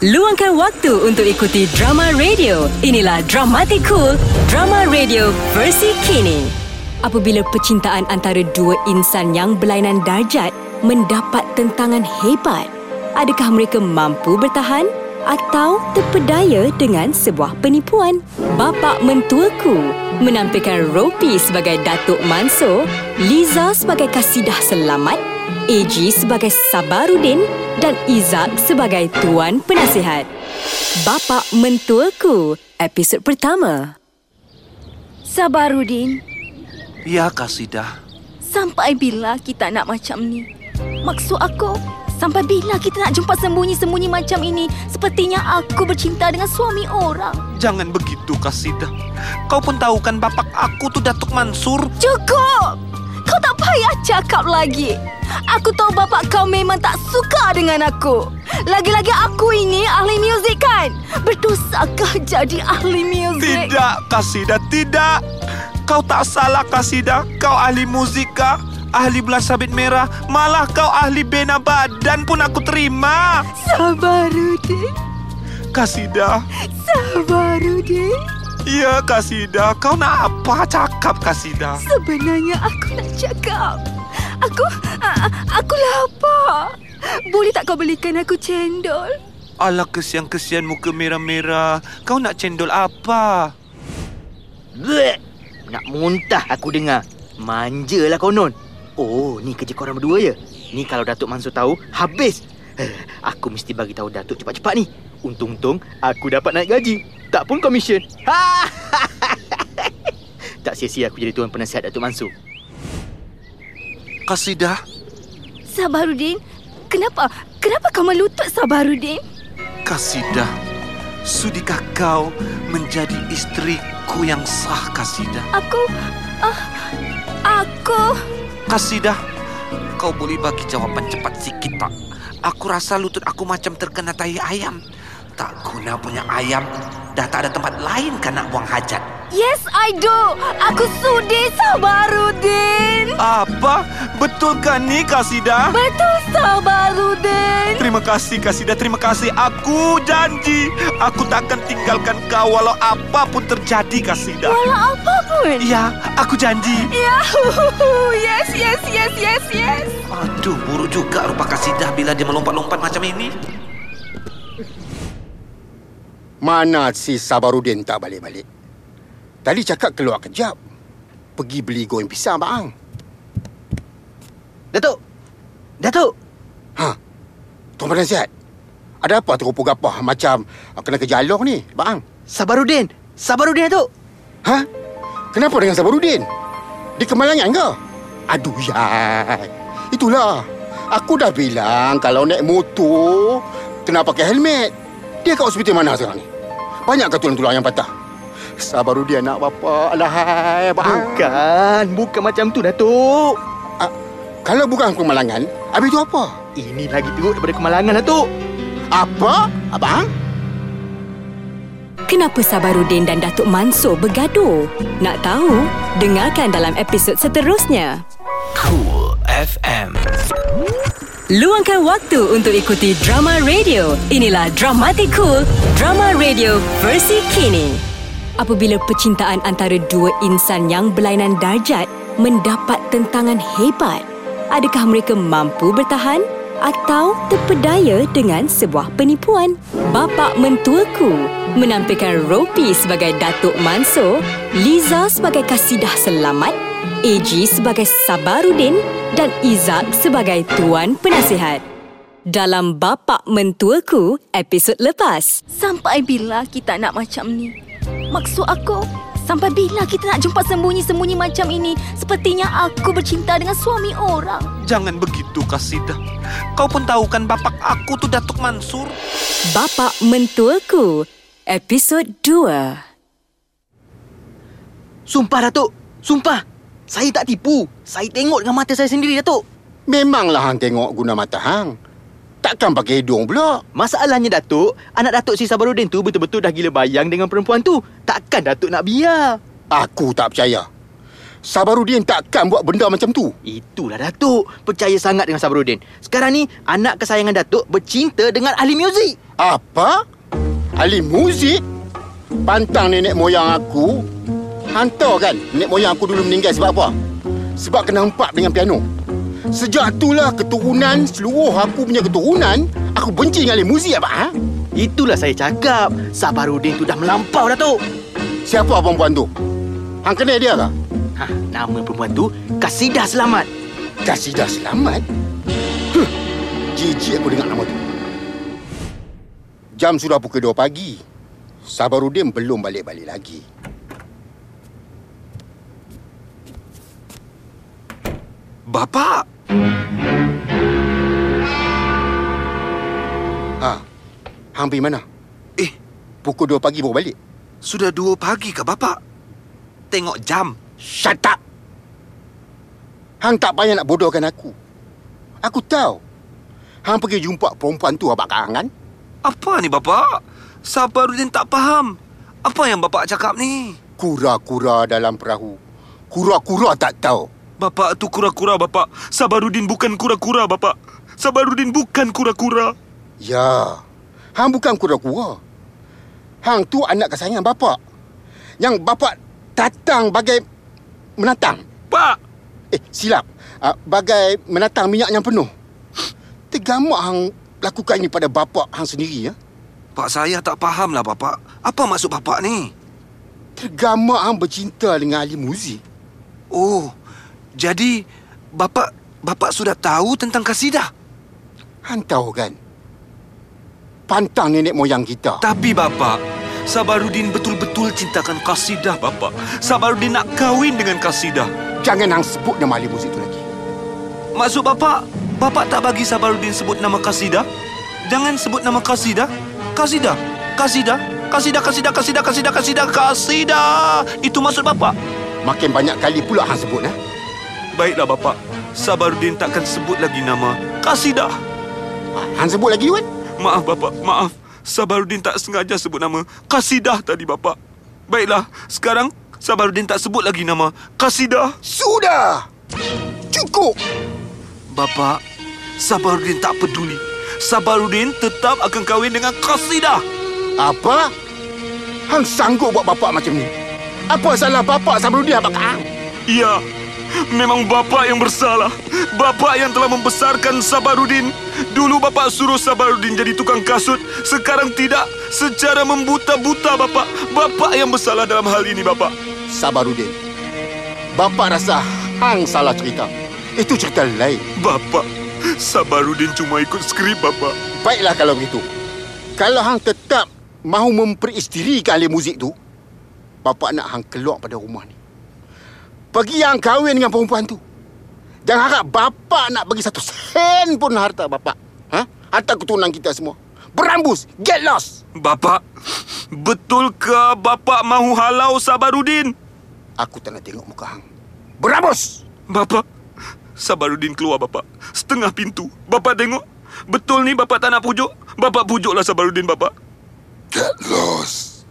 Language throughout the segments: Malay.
Luangkan waktu untuk ikuti drama radio. Inilah Dramatic Cool, drama radio versi kini. Apabila percintaan antara dua insan yang berlainan darjat mendapat tentangan hebat, adakah mereka mampu bertahan atau terpedaya dengan sebuah penipuan? Bapak mentuaku menampilkan Ropi sebagai Datuk Mansur, Liza sebagai Kasidah Selamat, AG sebagai Sabarudin dan Izak sebagai Tuan Penasihat. Bapak mentuaku, episod pertama. Sabarudin, Ya, Kasidah. sampai bila kita nak macam ni? Maksud aku, sampai bila kita nak jumpa sembunyi-sembunyi macam ini? Sepertinya aku bercinta dengan suami orang. Jangan begitu, Kasidah. Kau pun tahu kan bapak aku tuh Datuk Mansur. Cukup! Kau tak payah cakap lagi. Aku tahu bapak kau memang tak suka dengan aku. Lagi-lagi aku ini ahli muzik kan? Berdosakah jadi ahli muzik? Tidak, Kasidah, tidak. Kau tak salah, Kasidah. Kau ahli musika, ahli belah sabit merah, malah kau ahli bena badan pun aku terima. Sabarudin, Kasidah, Sabarudin. Ya Kasidah. Kau nak apa cakap, Kasidah? Sebenarnya aku nak cakap. Aku, aku lapar. Boleh tak kau belikan aku cendol? Alah kesian-kesian muka merah-merah. Kau nak cendol apa? Bleh. Nak muntah aku dengar. Manjalah konon. Oh, ni kerja korang berdua ya? Ni kalau Datuk Mansur tahu, habis. Eh, Aku mesti bagi tahu Datuk cepat-cepat ni. Untung-untung aku dapat naik gaji. Tak pun komisen. Ha! tak sia-sia aku jadi tuan penasihat Datuk Mansur. Kasidah, Sabarudin, kenapa? Kenapa kau melutut Sabarudin? Kasidah, sudikah kau menjadi istriku yang sah, Kasidah? Aku, ah, aku. Kasidah, kau boleh bagi jawapan cepat sikit tak? Aku rasa lutut aku macam terkena tai ayam. Tak guna punya ayam, dah tak ada tempat lain kan nak buang hajat. Yes, I do. Aku sudi Sabarudin. Apa? Betulkah ni, Kasidah? Betul Sabarudin. Terima kasih, Kasidah. Terima kasih. Aku janji. Aku takkan tinggalkan kau walau apa pun terjadi, Kasidah. Walau apa pun. Ya, aku janji. Ya, yes, yes, yes, yes, yes. Aduh, buruk juga rupa Kasidah bila dia melompat-lompat macam ini. Mana si Sabarudin tak balik-balik? Tadi cakap keluar kejap. Pergi beli goreng pisang, Bang. Datuk! Datuk! Ha? Tuan Penasihat, ada apa terupu gapah macam ah, kena kejalong ni, Bang? Sabarudin! Sabarudin, Datuk! Ha? Kenapa dengan Sabarudin? Di kemalangan ke? Aduh, ya. Itulah. Aku dah bilang kalau naik motor, kena pakai helmet. Dia kat hospital mana sekarang ni? Banyak ke tulang-tulang yang patah? Sabarudin nak bapa. Alahai, Bang. Bukan! Bukan macam tu, Datuk! Kalau bukan kemalangan, habis tu apa? Ini lagi teruk daripada kemalangan, Datuk! Apa? Abang? Kenapa Sabarudin dan Datuk Mansur bergaduh? Nak tahu? Dengarkan dalam episod seterusnya. Cool FM. Luangkan waktu untuk ikuti drama radio. Inilah Dramatic Cool, drama radio versi kini. Apabila percintaan antara dua insan yang berlainan darjat mendapat tentangan hebat, adakah mereka mampu bertahan atau terpedaya dengan sebuah penipuan? Bapak mentuaku menampilkan Ropi sebagai Datuk Mansur, Liza sebagai Kasidah Selamat, AG sebagai Sabarudin dan Izak sebagai Tuan Penasihat. Dalam Bapak Mentuaku episod lepas. Sampai bila kita nak macam ni? Maksud aku, sampai bila kita nak jumpa sembunyi-sembunyi macam ini? Sepertinya aku bercinta dengan suami orang. Jangan begitu, Kasidah. Kau pun tahu kan bapak aku tuh Datuk Mansur. Bapak Mentuaku episod 2. Sumpah, Datuk! Sumpah! Saya tak tipu. Saya tengok dengan mata saya sendiri, Datuk. Memanglah hang tengok guna mata hang. Takkan pakai hidung pula. Masalahnya, Datuk, anak Datuk si Sabarudin tu betul-betul dah gila bayang dengan perempuan tu. Takkan Datuk nak biar. Aku tak percaya. Sabarudin takkan buat benda macam tu. Itulah Datuk. Percaya sangat dengan Sabarudin. Sekarang ni, anak kesayangan Datuk bercinta dengan ahli muzik. Apa? Ahli muzik? Pantang nenek moyang aku? Hantar kan nenek moyang aku dulu meninggal sebab apa? Sebab kena empak dengan piano. Sejak itulah keturunan, seluruh aku punya keturunan, aku benci dengan muzik apa? Ha? Itulah saya cakap. Sabarudin tu dah melampau, Datuk. Siapa perempuan tu? Hang kenal dia ke? Ha, nama perempuan tu Kasidah Selamat. Kasidah selamat? Huh, jijik aku dengar nama tu. Jam sudah pukul 2 pagi. Sabarudin belum balik-balik lagi. Bapak, Ha, hang pergi mana? eh, Pukul 2 pagi baru balik. sudah dua pagi ke bapak? Tengok jam. Shut up! Hang tak payah nak bodohkan aku. Aku tahu. Hang pergi jumpa perempuan tu abang hang kan? Apa ni bapak? Sabarudin tak faham. Apa yang bapak cakap ni? Kura-kura dalam perahu. Kura-kura tak tahu. Bapak tu kura-kura bapak. Sabarudin bukan kura-kura bapak. Sabarudin bukan kura-kura. Ya. Hang bukan kura-kura. Hang tu anak kesayangan bapak. Yang bapak datang bagai menatang. Pak, Eh, silap. Uh, bagai menatang minyak yang penuh. Tergamak hang lakukan ini pada bapak hang sendiri ya. Pak saya tak faham lah bapak. Apa maksud bapak ni? Tergamak hang bercinta dengan ahli muzik. Oh, jadi bapak bapak sudah tahu tentang kasidah. Hang tahu kan? Pantang nenek moyang kita. Tapi bapak, Sabarudin betul-betul cintakan kasidah bapak. Sabarudin nak kahwin dengan kasidah. Jangan hang sebut nama ahli muzik tu lagi. Maksud bapak, bapak tak bagi Sabarudin sebut nama kasidah? Jangan sebut nama kasidah. Kasidah, kasidah, kasidah, kasidah, kasidah, kasidah, kasidah, kasidah. Itu maksud bapak. Makin banyak kali pula hang sebut eh. Baiklah bapak, Sabarudin takkan sebut lagi nama kasidah. Ha, hang sebut lagi kan? Maaf bapak, maaf. Sabarudin tak sengaja sebut nama kasidah tadi bapak. Baiklah, sekarang Sabarudin tak sebut lagi nama kasidah. Sudah. Cukup. Bapak, Sabarudin tak peduli. Sabarudin tetap akan kahwin dengan kasidah. Apa? Hang sanggup buat bapak macam ni? Apa salah bapak Sabrudin abang? Ya, memang bapak yang bersalah. Bapak yang telah membesarkan Sabarudin. Dulu bapak suruh Sabarudin jadi tukang kasut. Sekarang tidak. Secara membuta-buta bapak. Bapak yang bersalah dalam hal ini bapak. Sabarudin. Bapak rasa hang salah cerita. Itu cerita lain. Bapak, Sabarudin cuma ikut skrip bapak. Baiklah kalau begitu. Kalau hang tetap mahu memperistirikan ahli muzik tu, bapak nak hang keluar pada rumah ni. Pergi yang kahwin dengan perempuan tu. Jangan harap bapak nak bagi satu sen pun harta bapak. Ha? Harta keturunan kita semua. Berambus. Get lost. Bapak, betul ke bapak mahu halau Sabarudin? Aku tak nak tengok muka hang. Berambus. Bapak, Sabarudin keluar bapak. Setengah pintu. Bapak tengok. Betul ni bapak tak nak pujuk? Bapak pujuklah Sabarudin bapak. Get lost.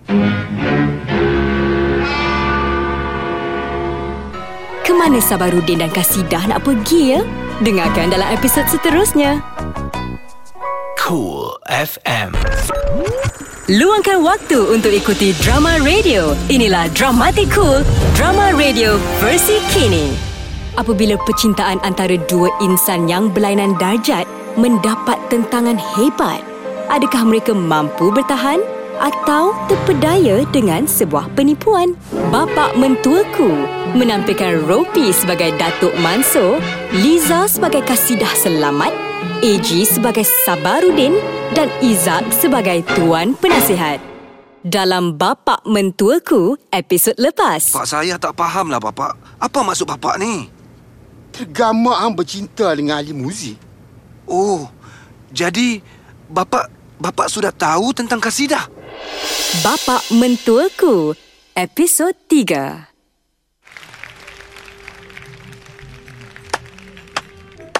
Ke mana Sabarudin dan Kasidah nak pergi ya? Dengarkan dalam episod seterusnya. Cool FM. Luangkan waktu untuk ikuti drama radio. Inilah Dramatic Cool, drama radio versi kini. Apabila percintaan antara dua insan yang berlainan darjat mendapat tentangan hebat, adakah mereka mampu bertahan atau terpedaya dengan sebuah penipuan? Bapa mentuaku menampilkan Ropi sebagai Datuk Mansur, Liza sebagai Kasidah Selamat, AG sebagai Sabarudin dan Izak sebagai Tuan Penasihat. Dalam Bapak Mentuaku episod lepas. Pak saya tak faham lah bapak. Apa maksud bapak ni? Tergamak hang bercinta dengan ahli muzik. Oh, jadi bapak bapak sudah tahu tentang kasidah? Bapak Mentuaku episod 3.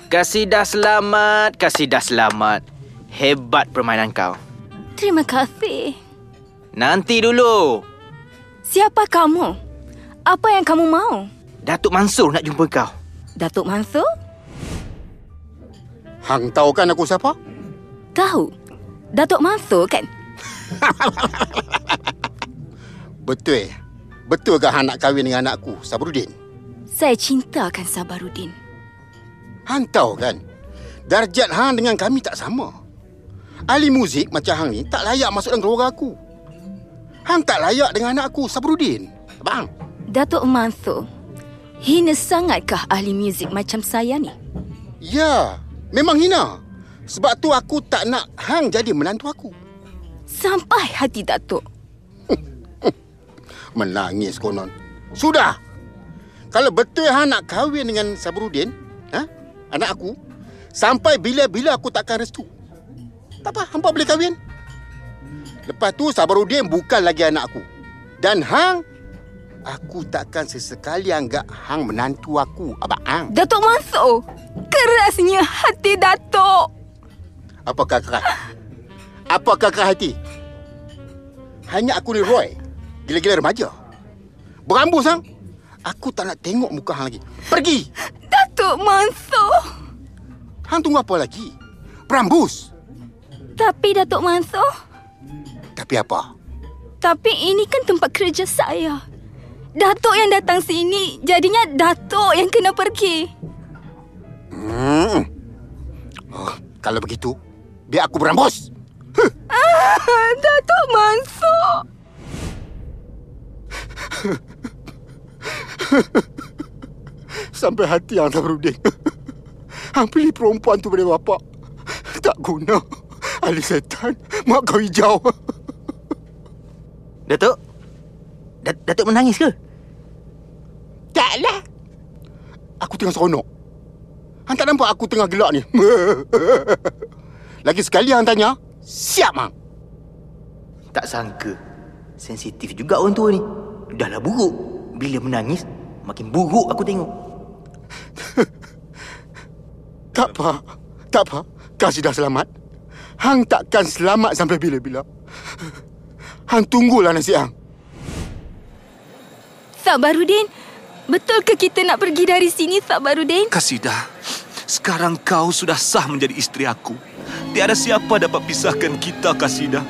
Kasidah Selamat, Kasidah Selamat. Hebat permainan kau. Terima kasih. Nanti dulu. Siapa kamu? Apa yang kamu mau? Datuk Mansur nak jumpa kau. Datuk Mansur? Hang tahu kan aku siapa? Tahu. Datuk Mansur kan? Betul. Betul ke hang nak kahwin dengan anakku, Sabrudin? Saya cintakan Sabarudin. Hang tahu kan? Darjat hang dengan kami tak sama. Ahli muzik macam hang ni tak layak masuk dalam keluarga aku. Hang tak layak dengan anakku, Sabrudin. Bang. Datuk Mansur, hina sangatkah ahli muzik macam saya ni? Ya, memang hina. Sebab tu aku tak nak hang jadi menantu aku. Sampai hati Datuk. Menangis konon. Sudah. Kalau betul hang nak kahwin dengan Sabrudin, ha? anak aku, sampai bila-bila aku takkan restu. Tak apa, hampa boleh kahwin. Lepas tu Sabrudin bukan lagi anak aku. Dan hang, aku takkan sesekali anggap hang menantu aku, abang hang. Datuk Mansur, kerasnya hati Datuk. Apakah keras? Apakah keras hati? Hanya aku ni Roy. Gila-gila remaja. Berambus, hang. Aku tak nak tengok muka hang lagi. Pergi! Datuk Mansur. Hang tunggu apa lagi? Berambus! Tapi Datuk Mansur, Tapi apa? tapi ini kan tempat kerja saya. Datuk yang datang sini, jadinya Datuk yang kena pergi. Hmm. Oh, kalau begitu, biar aku berambus. Ah, Datuk Mansur. Sampai hati yang Sabrudin. Hang pilih perempuan tu pada bapak. Tak guna. Ahli setan. Mak kau hijau. Datuk? Dat- Datuk menangis ke? Taklah. Aku tengah seronok. Hang tak nampak aku tengah gelak ni? Lagi sekali hang tanya, siap mang. Tak sangka. Sensitif juga orang tua ni. Dahlah buruk. Bila menangis, makin buruk aku tengok. Tak apa. Tak apa. Kau sudah selamat. Hang takkan selamat sampai bila-bila. Hang tunggulah nasib hang. Sabarudin, betul ke kita nak pergi dari sini, Sabarudin? Kasidah, sekarang kau sudah sah menjadi isteri aku. Tiada siapa dapat pisahkan kita, Kasidah.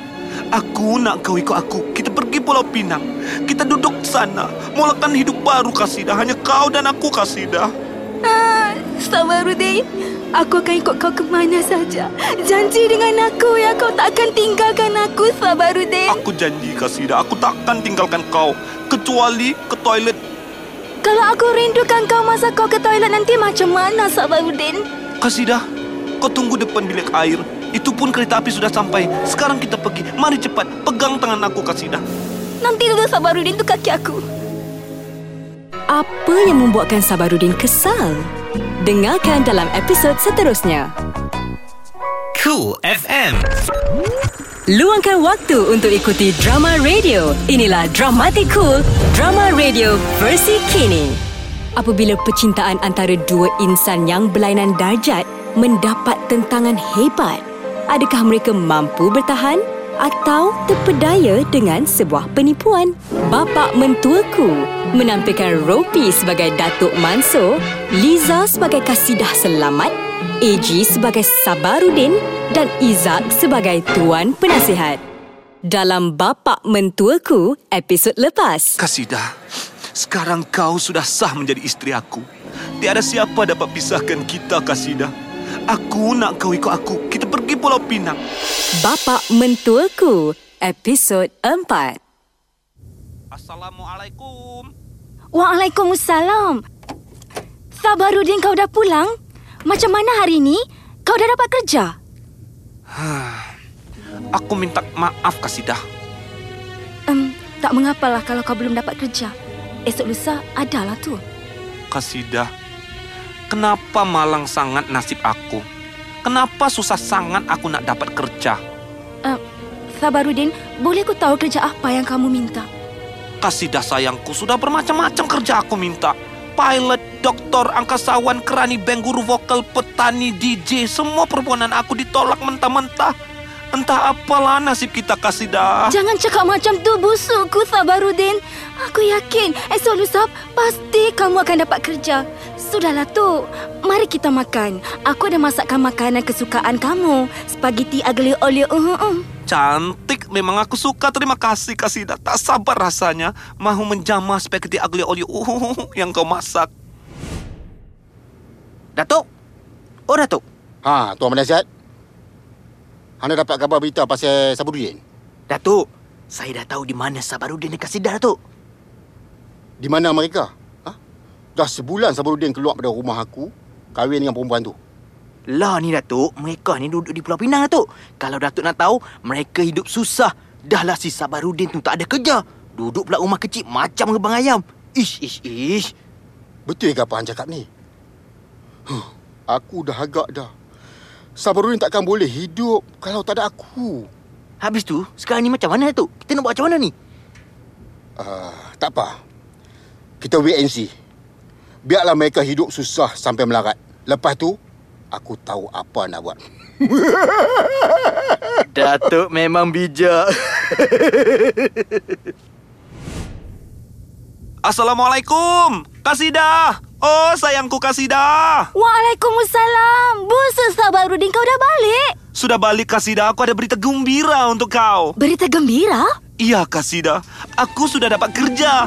Aku nak kau ikut aku. Kita pergi Pulau Pinang. Kita duduk sana. Mulakan hidup baru, Kasidah. Hanya kau dan aku, Kasidah. Ah, Sabarudin, aku akan ikut kau ke mana saja. Janji dengan aku ya kau tak akan tinggalkan aku, Sabarudin. Aku janji, Kasidah. Aku takkan tinggalkan kau. Kecuali ke toilet. Kalau aku rindukan kau masa kau ke toilet nanti macam mana, Sabarudin? Kasidah, kau tunggu depan bilik air. Itu pun kereta api sudah sampai. Sekarang kita pergi. Mari cepat. Pegang tangan aku, Kasidah. Nanti dulu Sabarudin tu kaki aku. Apa yang membuatkan Sabarudin kesal? Dengarkan dalam episod seterusnya. Cool FM. Luangkan waktu untuk ikuti drama radio. Inilah Dramatic Cool, drama radio versi kini. Apabila percintaan antara dua insan yang berlainan darjat mendapat tentangan hebat, adakah mereka mampu bertahan atau terpedaya dengan sebuah penipuan? Bapa mentuaku menampilkan Ropi sebagai Datuk Mansur, Liza sebagai Kasidah Selamat, AG sebagai Sabarudin dan Izak sebagai Tuan Penasihat. Dalam Bapak Mentuaku episod lepas. Kasidah, sekarang kau sudah sah menjadi isteri aku. Tiada siapa dapat pisahkan kita, Kasidah. Aku nak kau ikut aku. Kita pergi Pulau Pinang. Bapak Mentuaku episod 4. Assalamualaikum. Waalaikumsalam. Sabarudin kau dah pulang? Macam mana hari ni? Kau dah dapat kerja? Aku minta maaf, Kasidah. Um, tak mengapalah kalau kau belum dapat kerja. Esok lusa adalah tu. Kasidah, kenapa malang sangat nasib aku? Kenapa susah sangat aku nak dapat kerja? Uh, Sabarudin, boleh ku tahu kerja apa yang kamu minta? Kasidah sayangku, sudah bermacam-macam kerja aku minta. Pilot, doktor, angkasawan, kerani, bank, guru vokal, petani, DJ, semua permohonan aku ditolak mentah-mentah. Entah apalah nasib kita Kasidah. Jangan cakap macam tu busukku Sabarudin. Aku yakin esok lusa pasti kamu akan dapat kerja. Sudahlah tu, mari kita makan. Aku ada masakkan makanan kesukaan kamu. Spaghetti aglio olio. Uh, uh. Cantik, memang aku suka. Terima kasih Kasidah. Tak sabar rasanya mahu menjamah spaghetti aglio olio uh, yang kau masak. Datuk? Oh, Datuk. Ha, Tuan Penasihat. Anda dapat khabar berita pasal Sabarudin? Datuk, saya dah tahu di mana Sabarudin dan Kasidah, Datuk. Di mana mereka? Ha? Dah sebulan Sabarudin keluar pada rumah aku, kahwin dengan perempuan tu. Lah ni, Datuk. Mereka ni duduk di Pulau Pinang, Datuk. Kalau Datuk nak tahu, mereka hidup susah. Dah lah si Sabarudin tu tak ada kerja. Duduk pula rumah kecil macam rebang ayam. Ish, ish, ish. Betul ke apa Hang cakap ni? Huh, aku dah agak dah. Sabarudin takkan boleh hidup kalau tak ada aku. Habis tu, sekarang ni macam mana, Datuk? Kita nak buat macam mana ni? Uh, tak apa. Kita wait and see. Biarlah mereka hidup susah sampai melarat. Lepas tu, aku tahu apa nak buat. Datuk memang bijak. Assalamualaikum, Kasidah. Oh, sayangku Kasidah. Waalaikumsalam. Busuk Sabarudin, kau dah balik? Sudah balik Kasidah, aku ada berita gembira untuk kau. Berita gembira? Iya Kasidah, aku sudah dapat kerja.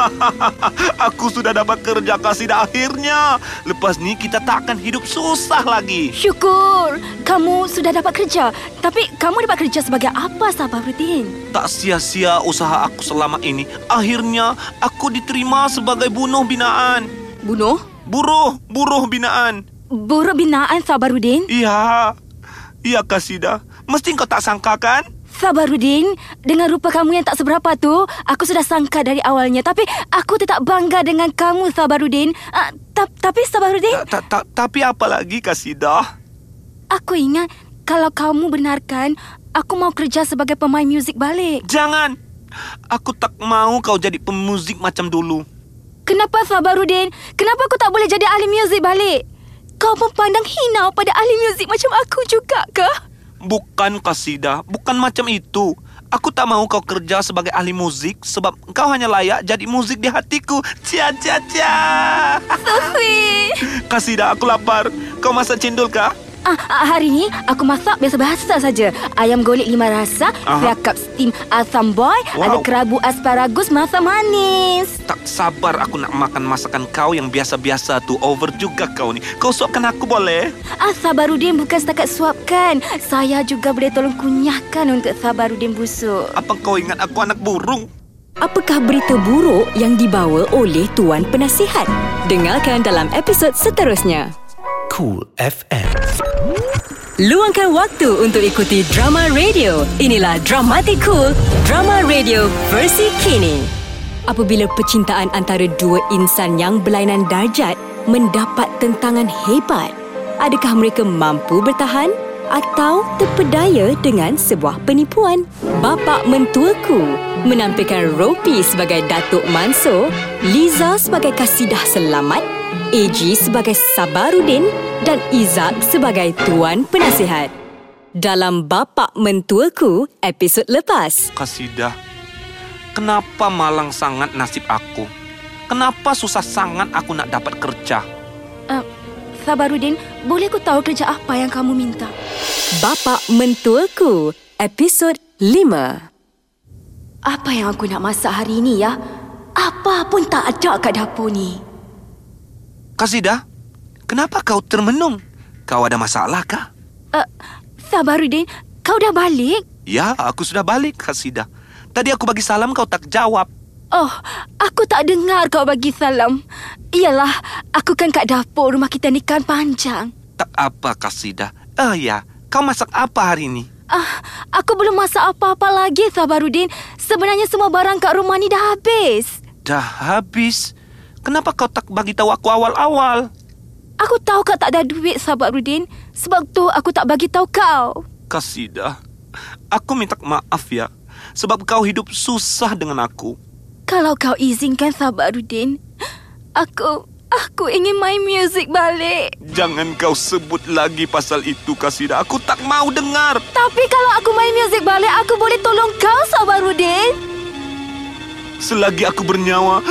aku sudah dapat kerja Kasidah akhirnya. Lepas ni kita tak akan hidup susah lagi. Syukur. Kamu sudah dapat kerja. Tapi kamu dapat kerja sebagai apa, Sabarudin? Tak sia-sia usaha aku selama ini. Akhirnya aku diterima sebagai bunuh binaan. Bunuh? Buruh, buruh binaan. Buruh binaan Sabarudin? Iya. Iya Kasidah. Mesti kau tak sangka kan? Sabarudin, dengan rupa kamu yang tak seberapa tu, aku sudah sangka dari awalnya. Tapi aku tetap bangga dengan kamu, Sabarudin. Uh, ta- tapi Sabarudin, Ta- ta- ta- Tapi apa lagi Kasidah? aku ingat kalau kamu benarkan, aku mau kerja sebagai pemain muzik balik. Jangan. Aku tak mau kau jadi pemuzik macam dulu. Kenapa Sabarudin? Kenapa aku tak boleh jadi ahli muzik balik? Kau memandang hina pada ahli muzik macam aku juga ke? Bukan Kasidah, bukan macam itu. Aku tak mau kau kerja sebagai ahli muzik sebab kau hanya layak jadi muzik di hatiku. Cia cia cia. Sofi! Kasidah, aku lapar. Kau masak cendol kah? Ah, ah, hari ni aku masak biasa-biasa saja. Ayam golek lima rasa, Aha. siakap steam asam boy, Wow. ada kerabu asparagus masa manis. Tak sabar aku nak makan masakan kau yang biasa-biasa tu. Over juga kau ni. Kau suapkan aku boleh? Ah, Sabarudin bukan setakat suapkan. Saya juga boleh tolong kunyahkan untuk Sabarudin busuk. Apa kau ingat aku anak burung? Apakah berita buruk yang dibawa oleh Tuan Penasihat? Dengarkan dalam episod seterusnya. Cool FM. Luangkan waktu untuk ikuti drama radio. Inilah Dramatic Cool, drama radio versi kini. Apabila percintaan antara dua insan yang berlainan darjat mendapat tentangan hebat, adakah mereka mampu bertahan atau terpedaya dengan sebuah penipuan? Bapa mentuaku menampilkan Ropi sebagai Datuk Mansur, Liza sebagai Kasidah Selamat, AG sebagai Sabarudin dan Izak sebagai Tuan Penasihat. Dalam Bapa Mentuaku episod lepas. Kasidah, kenapa malang sangat nasib aku? Kenapa susah sangat aku nak dapat kerja? Ah, Sabarudin, boleh aku tahu kerja apa yang kamu minta? Bapa Mentuaku episod 5. Apa yang aku nak masak hari ini ya? Apa pun tak ada kat dapur ni. Kasidah, kenapa kau termenung? Kau ada masalah kah? Uh, Sabarudin, kau dah balik? Ya, aku sudah balik, Kasidah. Tadi aku bagi salam kau tak jawab. Oh, aku tak dengar kau bagi salam. Iyalah, aku kan kat dapur rumah kita ni kan panjang. Tak apa, Kasidah. Oh ya, kau masak apa hari ini? Ah, aku belum masak apa-apa lagi, Sabarudin. Sebenarnya semua barang kat rumah ni dah habis. Dah habis. Kenapa kau tak bagi tahu aku awal-awal? Aku tahu kau tak ada duit, Sabarudin. Sebab tu aku tak bagi tahu kau. Kasidah, aku minta maaf ya. Sebab kau hidup susah dengan aku. Kalau kau izinkan Sabarudin, aku Aku ingin main muzik balik. Jangan kau sebut lagi pasal itu, Kasidah. Aku tak mau dengar. Tapi kalau aku main muzik balik, aku boleh tolong kau, Sabarudin. Selagi aku bernyawa,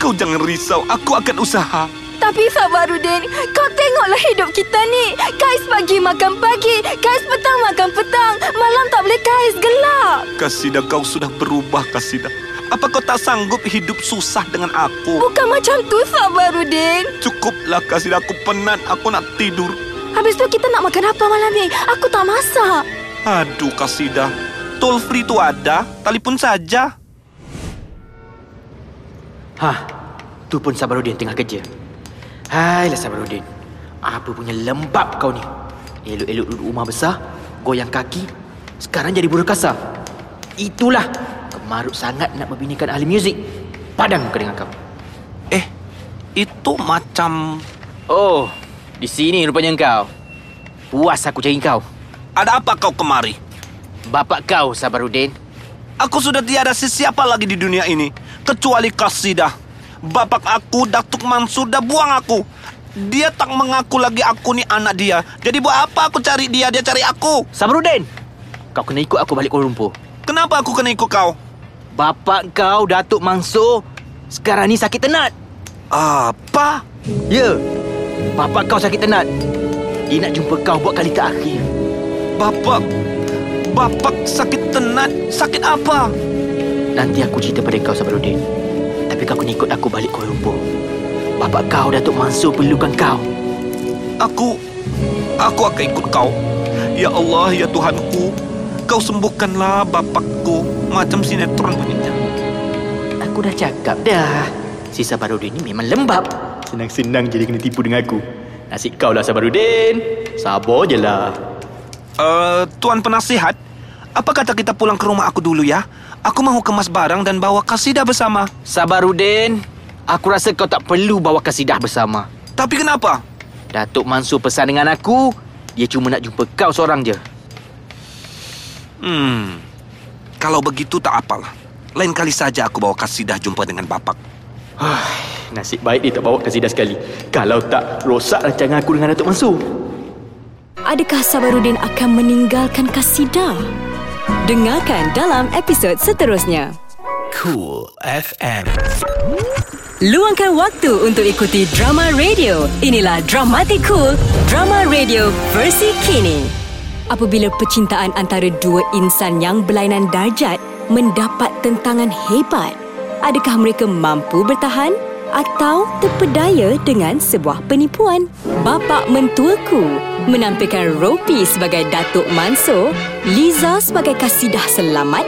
kau jangan risau. Aku akan usaha. Tapi Sabarudin, kau tengoklah hidup kita ni. Kais pagi makan pagi, kais petang makan petang. Malam tak boleh kais gelap. Kasidah, kau sudah berubah, Kasidah. Apa kau tak sanggup hidup susah dengan aku? Bukan macam tu, Sabarudin. Cukuplah, Kasidah. Aku penat. Aku nak tidur. Habis tu kita nak makan apa malam ni? Aku tak masak. Aduh, Kasidah. Toll free tu ada. Telepon saja. Hah, tu pun Sabarudin tengah kerja. Hailah Sabarudin. Apa punya lembab kau ni? Elok-elok duduk rumah besar, goyang kaki, sekarang jadi buruh kasar. Itulah kemarut sangat nak membinakan ahli muzik. Padam muka dengan kau. Eh, itu macam... Oh, di sini rupanya kau. Puas aku cari kau. Ada apa kau kemari? Bapak kau, Sabarudin. Aku sudah tiada sesiapa lagi di dunia ini kecuali Kasidah. Bapak aku, Datuk Mansur, dah buang aku. Dia tak mengaku lagi aku ni anak dia. Jadi buat apa aku cari dia, dia cari aku. Sabarudin, kau kena ikut aku balik Kuala Lumpur. Kenapa aku kena ikut kau? Bapak kau, Datuk Mansur, sekarang ni sakit tenat. Apa? Ya, bapak kau sakit tenat. Dia nak jumpa kau buat kali terakhir. Bapak... Bapak sakit tenat. Sakit apa? Nanti aku cerita pada kau, Sabarudin. Tapi kau kena ikut aku balik Kuala Lumpur. Bapak kau, Datuk Mansur, perlukan kau. Aku... Aku akan ikut kau. Ya Allah, ya Tuhanku. Kau sembuhkanlah bapakku. Macam sinetron bunyinya. Aku dah cakap dah. Si Sabarudin ni memang lembab. Senang-senang jadi kena tipu dengan aku. Nasib kau lah, Sabarudin. Sabar je lah. Uh, Tuan penasihat, apa kata kita pulang ke rumah aku dulu ya? Aku mahu kemas barang dan bawa kasidah bersama. Sabarudin, aku rasa kau tak perlu bawa kasidah bersama. Tapi kenapa? Datuk Mansur pesan dengan aku, dia cuma nak jumpa kau seorang je. Hmm, kalau begitu tak apalah. Lain kali saja aku bawa kasidah jumpa dengan bapak. Nasib baik dia tak bawa kasidah sekali. Kalau tak, rosak rancangan aku dengan Datuk Mansur. Adakah Sabarudin akan meninggalkan Kasida? Dengarkan dalam episod seterusnya. Cool FM. Luangkan waktu untuk ikuti drama radio. Inilah Dramatic Cool, drama radio versi kini. Apabila percintaan antara dua insan yang berlainan darjat mendapat tentangan hebat, adakah mereka mampu bertahan atau terpedaya dengan sebuah penipuan? Bapa mentuaku menampilkan Ropi sebagai Datuk Mansur, Liza sebagai Kasidah Selamat,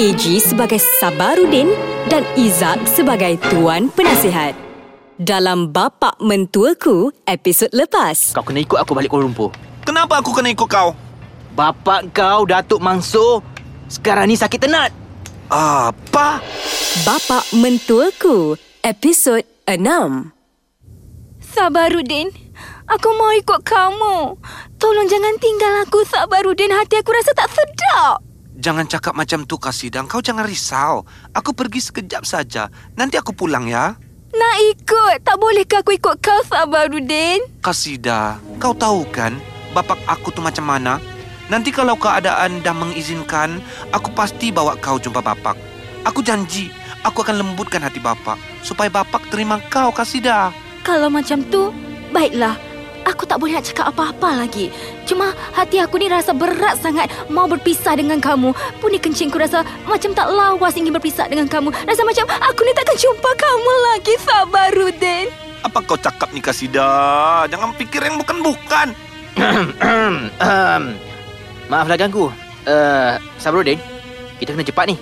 AG sebagai Sabarudin dan Izak sebagai Tuan Penasihat. Dalam Bapa Mentuaku episod lepas. Kau kena ikut aku balik Kuala Lumpur. Kenapa aku kena ikut kau? Bapak kau, Datuk Mansur, sekarang ni sakit tenat. Apa? Bapa Mentuaku episod 6. Sabarudin, aku mau ikut kamu. Tolong jangan tinggal aku, Sabarudin. Hati aku rasa tak sedap. Jangan cakap macam tu, Kasidang. Kau jangan risau. Aku pergi sekejap saja. Nanti aku pulang ya. Nak ikut. Tak bolehkah aku ikut kau, Sabarudin? Kasida, kau tahu kan bapak aku tu macam mana? Nanti kalau keadaan dah mengizinkan, aku pasti bawa kau jumpa bapak. Aku janji, aku akan lembutkan hati bapak supaya bapak terima kau, Kasida. Kalau macam tu, baiklah. Aku tak boleh nak cakap apa-apa lagi. Cuma hati aku ni rasa berat sangat mau berpisah dengan kamu. Puni kencingku rasa macam tak lawas ingin berpisah dengan kamu. Rasa macam aku ni takkan jumpa kamu lagi, Sabarudin. Apa kau cakap ni, Kasida? Jangan fikir yang bukan-bukan. maaflah ganggu. Uh, Sabrudin, kita kena cepat ni.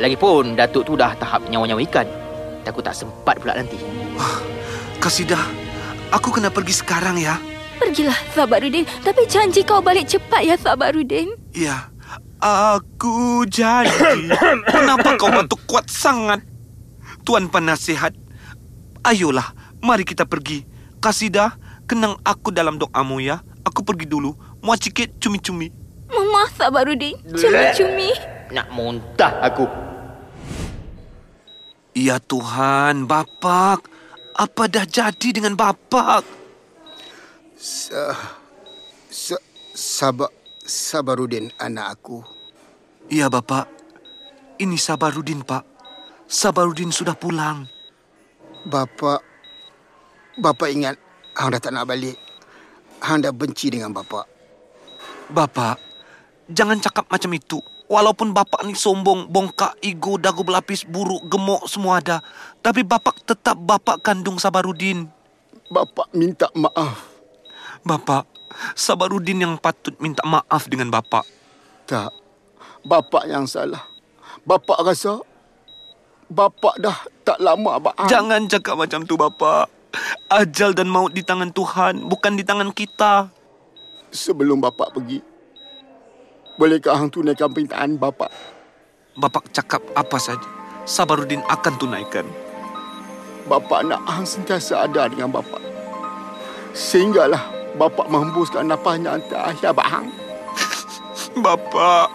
Lagipun Datuk tu dah tahap nyawa-nyawa ikan. Takut tak sempat pula nanti. Kasida, aku kena pergi sekarang ya. Pergilah, Sabarudin. Tapi janji kau balik cepat ya, Sabarudin. Ya, aku janji. Kenapa kau batuk kuat sangat? Tuan penasihat, ayolah, mari kita pergi. Kasida, kenang aku dalam doamu ya. Aku pergi dulu. Mau cikit cumi-cumi. Mama, Sabarudin. Cumi-cumi. Nak muntah aku. Ya Tuhan, Bapak. Apa dah jadi dengan bapak? Sa, sa, sabar, Sabarudin anak aku. Ya, bapak. Ini Sabarudin, pak. Sabarudin sudah pulang. Bapa, bapa ingat hang dah tak nak balik. Hang dah benci dengan bapa. Bapak, jangan cakap macam itu. Walaupun bapak ni sombong, bongkak, ego, dagu berlapis, buruk, gemuk, semua ada. Tapi bapak tetap bapak kandung Sabarudin. Bapa minta maaf. Bapak, Sabarudin yang patut minta maaf dengan bapak. Tak. Bapa yang salah. Bapa rasa bapa dah tak lama abang. Jangan cakap macam tu, bapak. Ajal dan maut di tangan Tuhan, bukan di tangan kita. Sebelum bapa pergi, bolehkah hang tunaikan permintaan bapa? Bapak cakap apa saja, Sabarudin akan tunaikan. Bapa nak hang sentiasa ada dengan bapa. Sehinggalah bapa menghembuskan nafasnya antara abang hang. Bapak,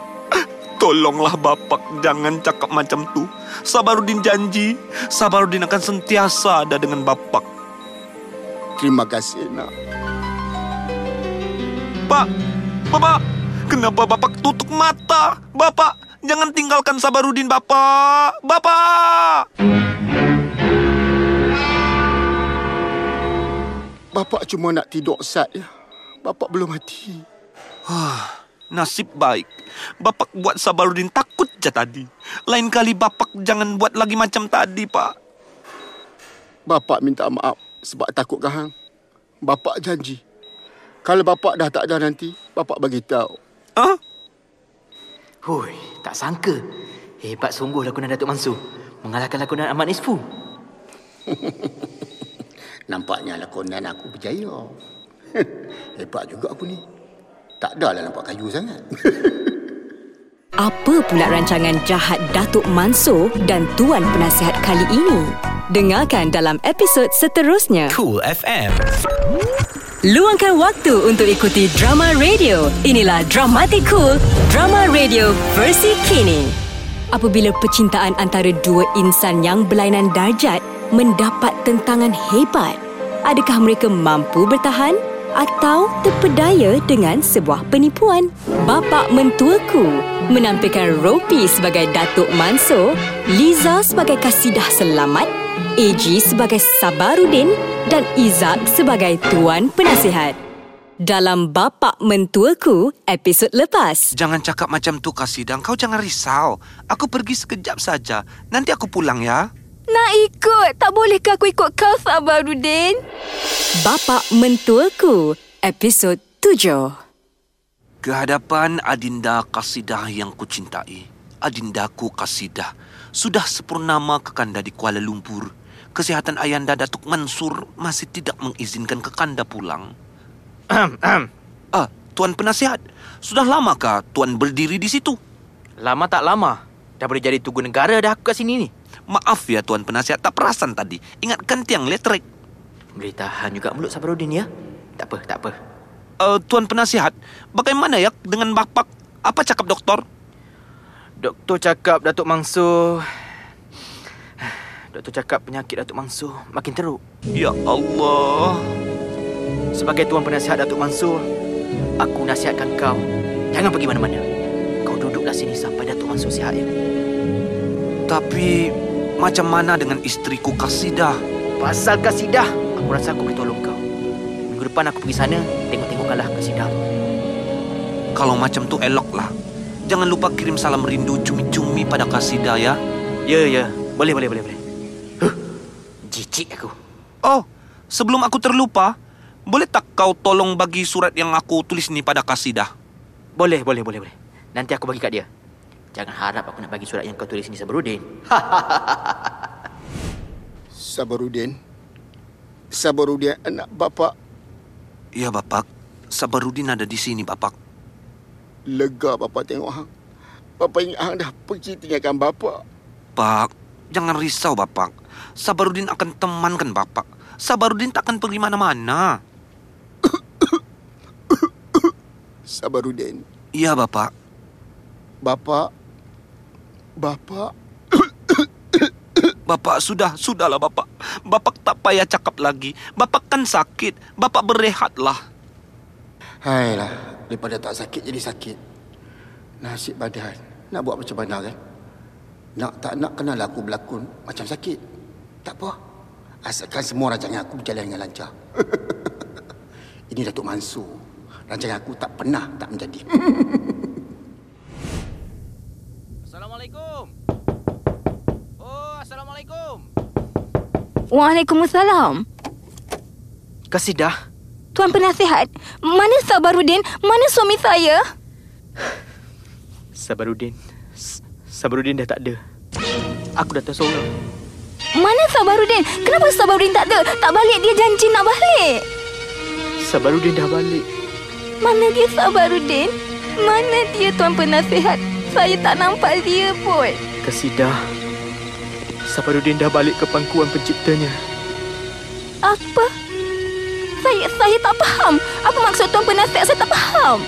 tolonglah bapak jangan cakap macam tu. Sabarudin janji, Sabarudin akan sentiasa ada dengan bapak. Terima kasih nak. Pak, bapak, kenapa bapak tutup mata? Bapak, jangan tinggalkan Sabarudin, bapak. Bapak! Bapa cuma nak tidur sat ya. Bapa belum mati. Nasib baik. Bapak buat Sabarudin takut je tadi. Lain kali bapak jangan buat lagi macam tadi, Pak. Bapa minta maaf sebab takut hang. Bapa janji. Kalau bapa dah tak ada nanti, bapa bagi tahu. Hah? Hui, tak sangka. Hebat sungguh lakonan Datuk Mansur. Mengalahkan lakonan Ahmad Nisfu. Nampaknya lakonan aku berjaya. Hebat juga aku ni. Tak adalah nampak kayu sangat. Apa pula rancangan jahat Datuk Mansur dan Tuan Penasihat kali ini? Dengarkan dalam episod seterusnya. Cool FM. Luangkan waktu untuk ikuti drama radio. Inilah Dramatic Cool, drama radio versi kini. Apabila percintaan antara dua insan yang berlainan darjat mendapat tentangan hebat, adakah mereka mampu bertahan atau terpedaya dengan sebuah penipuan? Bapak mentuaku menampilkan Ropi sebagai Datuk Mansur, Liza sebagai Kasidah Selamat, AG sebagai Sabarudin dan Izak sebagai Tuan Penasihat. Dalam Bapak Mentuaku episod lepas. Jangan cakap macam tu, Kasidang. Kau jangan risau. Aku pergi sekejap saja. Nanti aku pulang ya. Nak ikut. Tak bolehkah aku ikut kau, Sabarudin? Bapak Mentuaku episod 7. Kehadapan Adinda Kasidah yang kucintai. Adindaku Kasidah. Sudah sepurnama kekanda di Kuala Lumpur. Kesihatan Ayanda Datuk Mansur masih tidak mengizinkan kekanda pulang. Ah, Tuan Penasihat. Sudah lamakah Tuan berdiri di situ? Lama tak lama. Dah boleh jadi tugu negara dah aku kat sini ni. Maaf ya Tuan Penasihat, tak perasan tadi. Ingatkan tiang elektrik. Boleh tahan juga mulut Sabarudin ya. Tak apa, tak apa. Uh, Tuan Penasihat, bagaimana ya dengan bapak? Apa cakap doktor? Doktor cakap Datuk Mansur... Doktor cakap penyakit Datuk Mansur makin teruk. Ya Allah. Sebagai tuan penasihat Datuk Mansur, aku nasihatkan kau, jangan pergi mana-mana. Kau duduklah sini sampai Datuk Mansur sihat ya. Tapi macam mana dengan istriku Kasidah? Pasal Kasidah, aku rasa aku boleh tolong kau. Minggu depan aku pergi sana, tengok-tengokkanlah Kasidah. Kalau macam tu eloklah. Jangan lupa kirim salam rindu cumi-cumi pada Kasidah ya. Ya, ya. Boleh, boleh, boleh, boleh. Jijik aku. Oh, sebelum aku terlupa, boleh tak kau tolong bagi surat yang aku tulis ni pada Kasidah? Boleh, boleh, boleh, boleh. Nanti aku bagi kat dia. Jangan harap aku nak bagi surat yang kau tulis ni Sabarudin. Sabarudin. Sabarudin anak bapa Ya, Bapak. Sabarudin ada di sini, Bapak. lega bapa tengok hang. Bapa ingat hang dah pergi tinggalkan bapa. Pak, jangan risau, Bapak. Sabarudin akan temankan Bapak. Sabarudin takkan pergi mana-mana. Sabarudin. Iya, Bapak. Bapa Bapa Bapak sudah, sudahlah bapak. Bapak tak payah cakap lagi. Bapak kan sakit. Bapak berehatlah. Hailah, daripada tak sakit jadi sakit. Nasib badan. Nak buat macam mana kan? Nak tak nak kenal aku berlakon macam sakit. Tak apa. Asalkan semua rancangan aku berjalan dengan lancar. Ini Datuk Mansur. Rancangan aku tak pernah tak menjadi. Assalamualaikum. Oh, Assalamualaikum. Waalaikumsalam. Kasidah, Tuan Penasihat, mana Sabarudin? Mana suami saya? Sabarudin. S- Sabarudin dah tak ada. Aku datang seorang. Mana Sabarudin? Kenapa Sabarudin tak ada? Tak balik dia janji nak balik. Sabarudin dah balik. Mana dia Sabarudin? Mana dia Tuan Penasihat? Saya tak nampak dia pun. Kasidah. Sabarudin dah balik ke pangkuan penciptanya. Apa? Saya saya tak faham. Apa maksud Tuan Penasihat? Saya tak faham.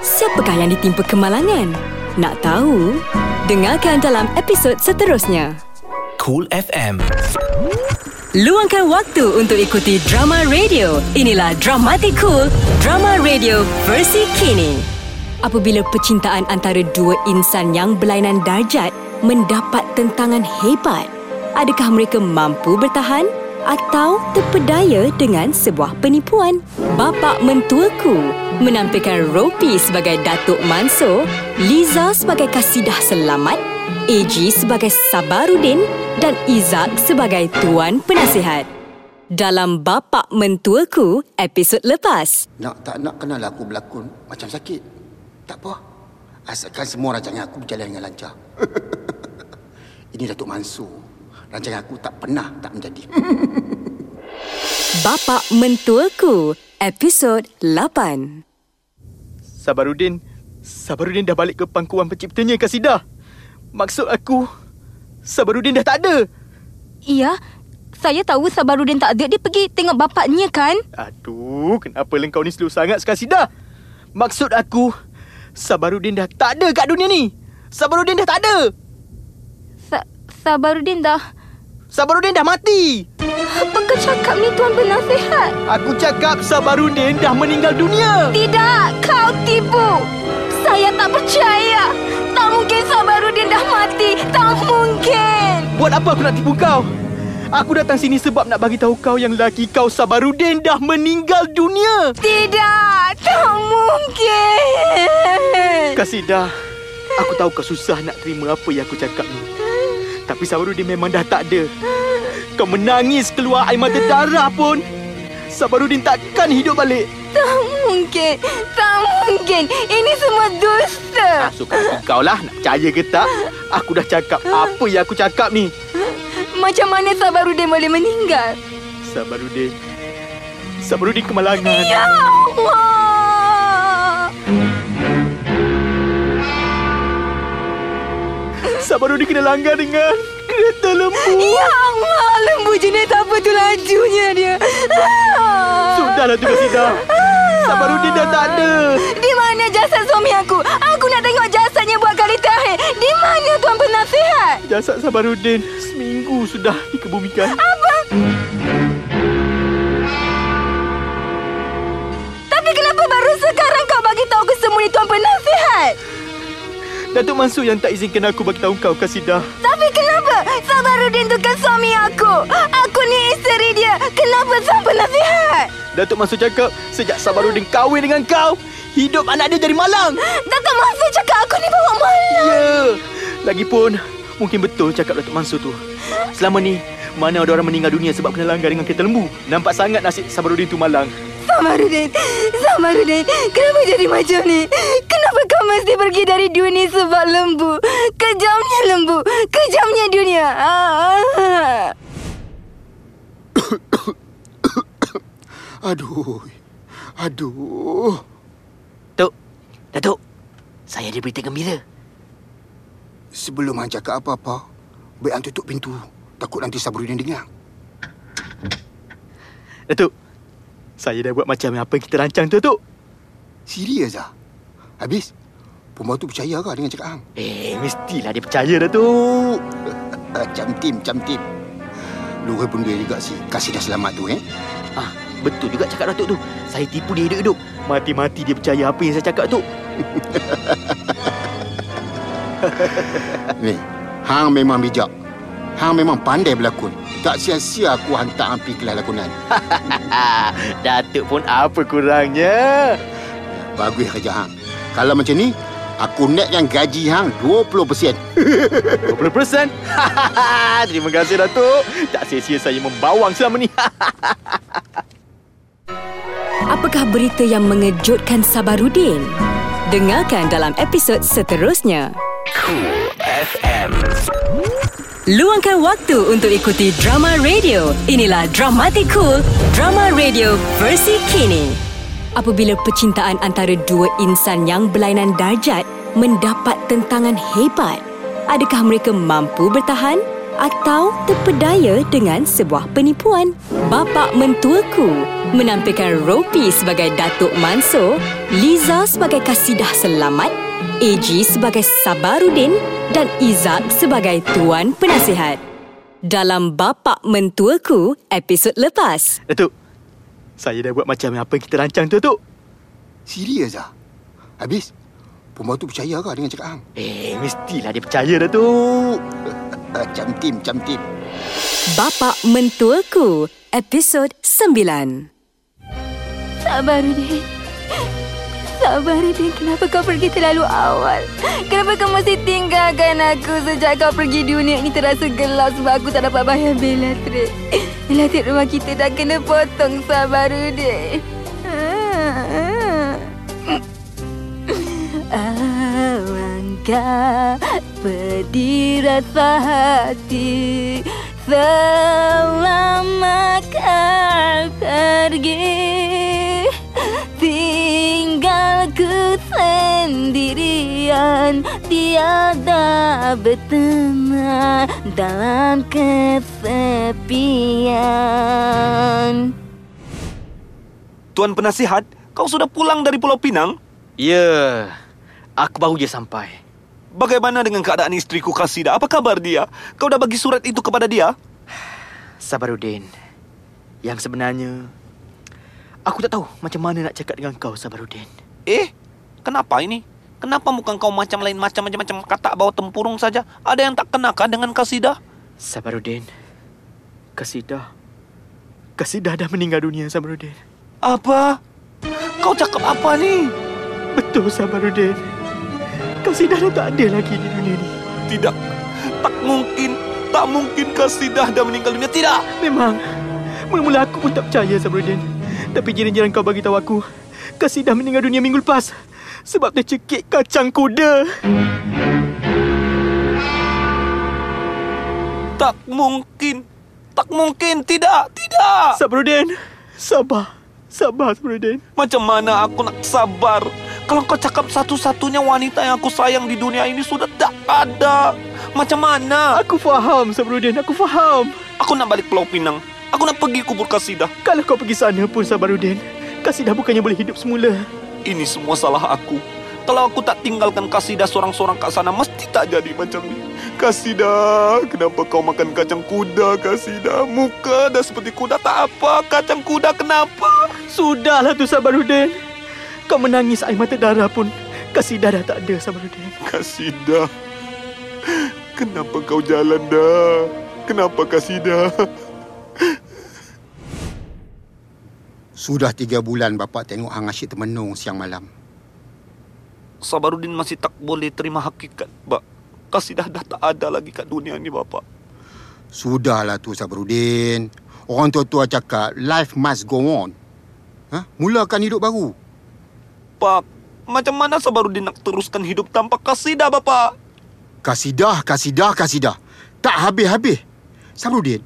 Siapakah yang ditimpa kemalangan? Nak tahu? Dengarkan dalam episod seterusnya. Cool FM. Luangkan waktu untuk ikuti drama radio. Inilah Dramatic Cool, drama radio versi kini. Apabila percintaan antara dua insan yang berlainan darjat mendapat tentangan hebat, adakah mereka mampu bertahan atau terpedaya dengan sebuah penipuan? Bapak mentuaku menampilkan Ropi sebagai Datuk Mansur, Liza sebagai Kasidah Selamat, AG sebagai Sabarudin dan Izak sebagai Tuan Penasihat. Dalam Bapak Mentuaku episod lepas. Nak tak nak kenal aku berlakon macam sakit. Tak apa. Asalkan semua rancangan aku berjalan dengan lancar. Ini Datuk Mansur. Rancangan aku tak pernah tak menjadi. Bapak Mentuaku episod 8. Sabarudin. Sabarudin dah balik ke pangkuan penciptanya, Kasidah. Maksud aku, Sabarudin dah tak ada. Ya, saya tahu Sabarudin tak ada. Dia pergi tengok bapaknya kan? Aduh, kenapa engkau ni slow sangat, Kasidah? Maksud aku, Sabarudin dah tak ada kat dunia ni. Sabarudin dah tak ada. Sa- Sabarudin dah... Sabarudin dah mati. Apa kau cakap ni Tuan Penasihat? Aku cakap Sabarudin dah meninggal dunia. Tidak, kau tipu. Saya tak percaya. Tak mungkin Sabarudin dah mati. Tak mungkin. Buat apa aku nak tipu kau? Aku datang sini sebab nak bagi tahu kau yang laki kau Sabarudin dah meninggal dunia. Tidak, tak mungkin. Kasidah, aku tahu kau susah nak terima apa yang aku cakap ni. Tapi Sabarudin memang dah tak ada. Kau menangis keluar air mata darah pun. Sabarudin takkan hidup balik. Tak mungkin. Tak mungkin. Ini semua dusta. Suka hati kau lah nak percaya ke tak? Aku dah cakap apa yang aku cakap ni. Macam mana Sabarudin boleh meninggal? Sabarudin. Sabarudin kemalangan. Ya Allah. Sabarudin kena langgar dengan kereta lembu. Ya Allah. Lembu jenis apa tu lajunya dia? Sudahlah tu Kasidah. Sabarudin dah tak ada. Di mana jasad suami aku? Aku nak tengok jasadnya buat kali terakhir. Di mana Tuan Penasihat? Jasad Sabarudin seminggu sudah dikebumikan. Tapi Datuk Mansur yang tak izinkan aku bagi tahu kau Kasidah. Tapi kenapa Sabarudin tu kan suami aku? Aku ni isteri dia. Kenapa Tuan Penasihat? Datuk Mansur cakap sejak Sabarudin kahwin dengan kau, hidup anak dia jadi malang. Datuk Mansur cakap aku ni bawa malam. Ya. Lagipun mungkin betul cakap Datuk Mansur tu. Selama ni mana ada orang meninggal dunia sebab kena langgar dengan kereta lembu. Nampak sangat nasib Sabarudin tu malang. Sabarudin, Sabarudin, kenapa jadi macam ni? Kenapa kau mesti pergi dari dunia sebab lembu? Kejamnya lembu, kejamnya dunia. Ah. Aduh. Aduh. Tok, Datuk. Saya ada berita gembira. Sebelum hang cakap apa-apa, baik hang tutup pintu. Takut nanti Sabrudin dengar. Datuk. Saya dah buat macam apa yang kita rancang tu, Datuk. Serius ah? Habis? Perempuan tu percaya ke dengan cakap hang? Eh, mestilah dia percaya, Datuk. Macam tim, macam tim. Luhur pun dia juga si. Kasih dah selamat tu eh. Ah, betul juga cakap Datuk tu. Saya tipu dia hidup-hidup. Mati-mati dia percaya apa yang saya cakap tu. Ni, Hang memang bijak. Hang memang pandai berlakon. Tak sia-sia aku hantar ampi kelas lakonan. Datuk pun apa kurangnya? Bagus kerja Hang. Kalau macam ni, aku naikkan gaji Hang 20%. 20%? Terima kasih Datuk. Tak sia-sia saya membawang selama ni. Apakah berita yang mengejutkan Sabarudin? Dengarkan dalam episod seterusnya. Cool FM. Luangkan waktu untuk ikuti drama radio. Inilah Dramatic Cool, drama radio versi kini. Apabila percintaan antara dua insan yang berlainan darjat mendapat tentangan hebat, adakah mereka mampu bertahan atau terpedaya dengan sebuah penipuan? Bapak mentuaku menampilkan Ropi sebagai Datuk Mansur, Liza sebagai Kasidah Selamat, AG sebagai Sabarudin dan Izak sebagai Tuan Penasihat. Dalam Bapak Mentuaku episod lepas. Datuk, saya dah buat macam apa yang kita rancang tu, Datuk. Serius ah? Habis, perempuan tu percaya ke dengan cakap Hang? Eh, mestilah dia percaya, Datuk. Macam tim, macam tim. Bapak Mentuaku episod 9. Sabarudin. Sabarudin, kenapa kau pergi terlalu awal? Kenapa kau masih tinggalkan aku sejak kau pergi dunia ini terasa gelap sebab aku tak dapat bayar bil elektrik. Elektrik rumah kita dah kena potong, Sabarudin. Alangkah pedih rasa hati selama kau pergi Tinggalku sendirian Tiada berteman dalam kesepian Tuan Penasihat, kau sudah pulang dari Pulau Pinang? Ya, aku baru je sampai. Bagaimana dengan keadaan isteriku Kasida? Apa kabar dia? Kau dah bagi surat itu kepada dia? Sabarudin, yang sebenarnya, aku tak tahu macam mana nak cakap dengan kau, Sabarudin. Eh, kenapa ini? Kenapa muka kau macam lain macam macam katak bawah tempurung saja? Ada yang tak kenakah dengan Kasida? Sabarudin, Kasidah, Kasidah dah meninggal dunia, Sabarudin. Apa? Kau cakap apa ni? Betul, Sabarudin. Kasidah dah tak ada lagi di dunia ni. Tidak. Tak mungkin. Tak mungkin Kasidah dah meninggal dunia. Tidak. Memang, mula-mula aku pun tak percaya, Sabarudin. Tapi jiran-jiran kau bagi tahu aku, Kasidah meninggal dunia minggu lepas. Sebab tercekik kacang kuda. Tak mungkin. Tak mungkin. Tidak. Tidak. Sabarudin, sabar. Sabar, Sabarudin. Macam mana aku nak sabar? Kalau kau cakap satu-satunya wanita yang aku sayang di dunia ini sudah tak ada. Macam mana? Aku faham, Sabarudin. Aku faham. Aku nak balik Pulau Pinang. Aku nak pergi kubur Kasidah. Kalau kau pergi sana pun, Sabarudin, Kasidah bukannya boleh hidup semula. Ini semua salah aku. Kalau aku tak tinggalkan Kasidah seorang-seorang kat sana, mesti tak jadi macam ni. Kasidah, kenapa kau makan kacang kuda, Kasidah? Muka dah seperti kuda, tak apa. Kacang kuda, kenapa? Sudahlah tu, Sabarudin. Kau menangis air mata darah pun. Kasidah dah tak ada, Sabarudin. Kasidah. Kenapa kau jalan dah? Kenapa Kasidah? Sudah tiga bulan bapak tengok Hang asyik termenung siang malam. Sabarudin masih tak boleh terima hakikat, Bak. Kasidah dah tak ada lagi kat dunia ni, Bapak. Sudahlah tu Sabarudin. Orang tua-tua cakap, life must go on. Ha? Mulakan hidup baru. Pak, macam mana Sabarudin nak teruskan hidup tanpa Kasidah, Bapak? Kasidah, kasidah, kasidah. Tak habis-habis. Sabarudin,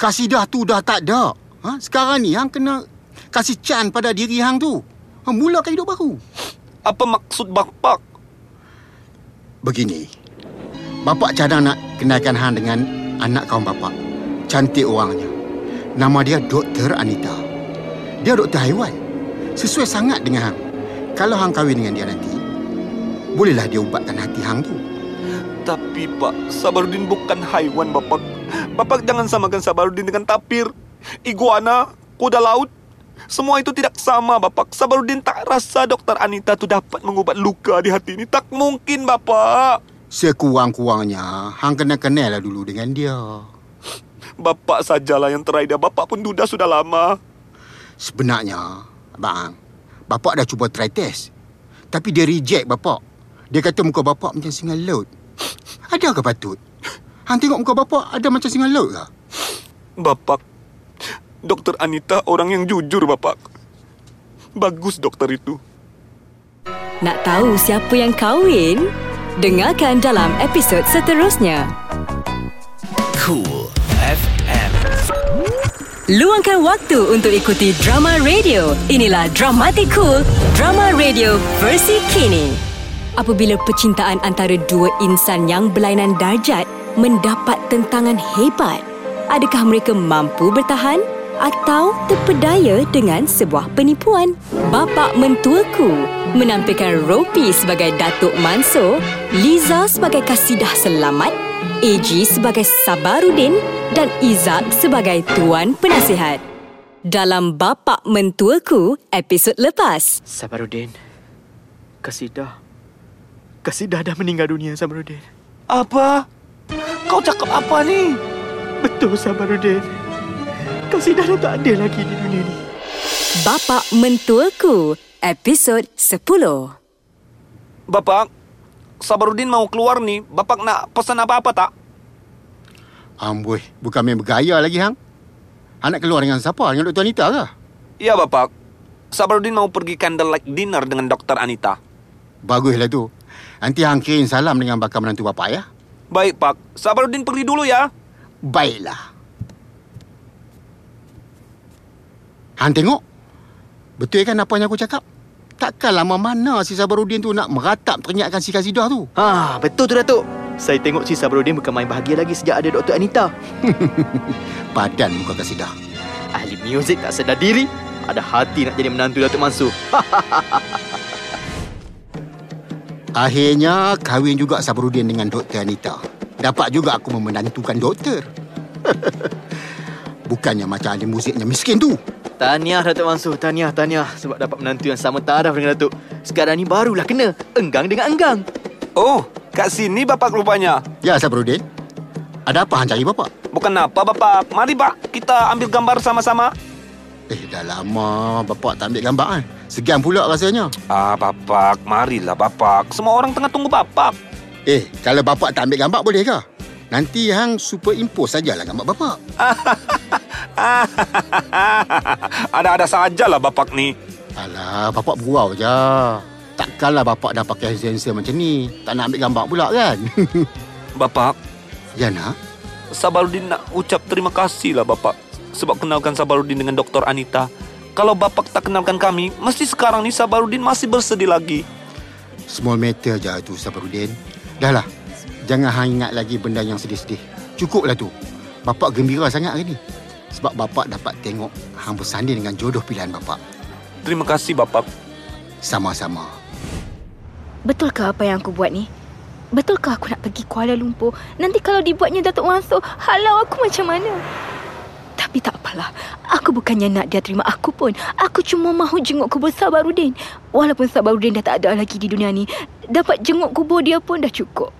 kasidah tu dah tak ada. Ha? Sekarang ni Hang kena kasih can pada diri Hang tu. Ha, mulakan hidup baru. Apa maksud Bapak? Begini. Bapak cadang nak kenalkan Hang dengan anak kaum bapak. Cantik orangnya. Nama dia Dr. Anita. Dia doktor haiwan. Sesuai sangat dengan Hang. Kalau Hang kahwin dengan dia nanti, bolehlah dia ubatkan hati Hang tu. Tapi Pak, Sabarudin bukan haiwan Bapak. Bapak jangan samakan Sabarudin dengan tapir, iguana, kuda laut. Semua itu tidak sama Bapak. Sabarudin tak rasa Dokter Anita tu dapat mengubat luka di hati ini. Tak mungkin Bapak. Sekurang-kurangnya, hang kena kenal lah dulu dengan dia. Bapak sajalah yang teraida. Bapak pun duda sudah lama. Sebenarnya, abang, bapak dah cuba try test. Tapi dia reject bapak. Dia kata muka bapak macam singa laut. Ada ke patut? Hang tengok muka bapak ada macam singa laut ke? Bapak, Dokter Anita orang yang jujur Bapak. Bagus dokter itu. Nak tahu siapa yang kahwin? Dengarkan dalam episod seterusnya. Cool FM. Luangkan waktu untuk ikuti drama radio. Inilah Dramatic Cool, drama radio versi kini. Apabila percintaan antara dua insan yang berlainan darjat mendapat tentangan hebat, adakah mereka mampu bertahan atau terpedaya dengan sebuah penipuan? Bapa mentuaku menampilkan Ropi sebagai Datuk Mansur, Liza sebagai Kasidah Selamat, AG sebagai Sabarudin dan Izak sebagai Tuan Penasihat. Dalam Bapak Mentuaku episod lepas. Sabarudin. Kasidah. Kasidah dah meninggal dunia, Sabarudin. Apa? Kau cakap apa ni? Betul, Sabarudin. Kasidah dah tak ada lagi di dunia ni. Bapak Mentuaku episod 10. Bapak, Sabarudin mau keluar ni. Bapak nak pesan apa-apa tak? Amboi, bukan main bergaya lagi hang. Hang nak keluar dengan siapa? Dengan Dr. Anita ke? Ya, Bapak. Sabarudin mau pergi candlelight dinner dengan Dokter Anita. Baguslah tu. Nanti hang kirim salam dengan bakal menantu bapak ya. Baik, Pak. Sabarudin pergi dulu ya. Baiklah. Hang tengok. Betul kan apa yang aku cakap? Takkan lama mana si Sabarudin tu nak meratap ternyakan si Kasidah tu. Ha, betul tu Datuk. Saya tengok si Sabarudin bukan main bahagia lagi sejak ada Dr. Anita. Padan muka Kasidah. Ahli muzik tak sedar diri. Ada hati nak jadi menantu Datuk Mansur. Akhirnya kahwin juga Sabarudin dengan Dr. Anita. Dapat juga aku memenantukan doktor. Bukannya macam ahli musiknya miskin tu. Tahniah Datuk Mansur, tahniah, tahniah sebab dapat menantu yang sama taraf dengan Datuk. Sekarang ni barulah kena enggang dengan enggang. Oh, kat sini Bapak rupanya. Ya Sabarudin. Ada apa hang cari bapak? Bukan apa, Bapak. Mari, Pak. Kita ambil gambar sama-sama. Eh, dah lama bapak tak ambil gambar kan? Segan pula rasanya. Ah, Bapak. Marilah, Bapak. Semua orang tengah tunggu Bapak. Eh, kalau bapak tak ambil gambar boleh ke? Nanti hang superimpose sajalah gambar bapak. Ada-ada sajalah Bapak ni. Alah, bapak bergurau je. Takkanlah bapak dah pakai sensor macam ni. Tak nak ambil gambar pula kan? Bapak, ya nak? Sabarudin nak ucap terima kasih lah Bapak. Sebab kenalkan Sabarudin dengan Dr. Anita. Kalau Bapak tak kenalkan kami, mesti sekarang ni Sabarudin masih bersedih lagi. Small matter je tu Sabarudin. Dah lah. Jangan hang ingat lagi benda yang sedih-sedih. Cukuplah tu. Bapak gembira sangat hari ni. Sebab bapak dapat tengok hang bersanding dengan jodoh pilihan bapak. Terima kasih Bapak. Sama-sama. Betulkah apa yang aku buat ni? Betulkah aku nak pergi Kuala Lumpur? Nanti kalau dibuatnya Datuk Mansur, halau aku macam mana? Tapi tak apalah. Aku bukannya nak dia terima aku pun. Aku cuma mahu jenguk kubur Sabarudin. Walaupun Sabarudin dah tak ada lagi di dunia ni, dapat jenguk kubur dia pun dah cukup.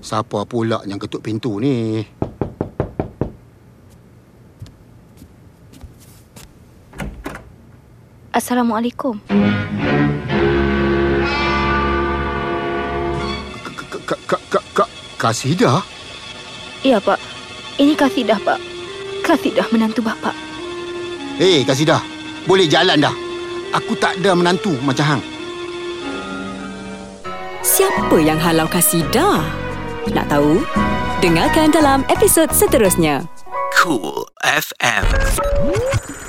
Siapa pula yang ketuk pintu ni? Assalamualaikum. K- k- k- k- k- Kasidah? Ya, Pak. Ini Kasidah, Pak. Kasidah menantu Bapak. Eh, Kasidah. Boleh jalan dah. Aku tak ada menantu macam hang. Siapa yang halau Kasidah? Nak tahu? Dengarkan dalam episod seterusnya. Cool FM.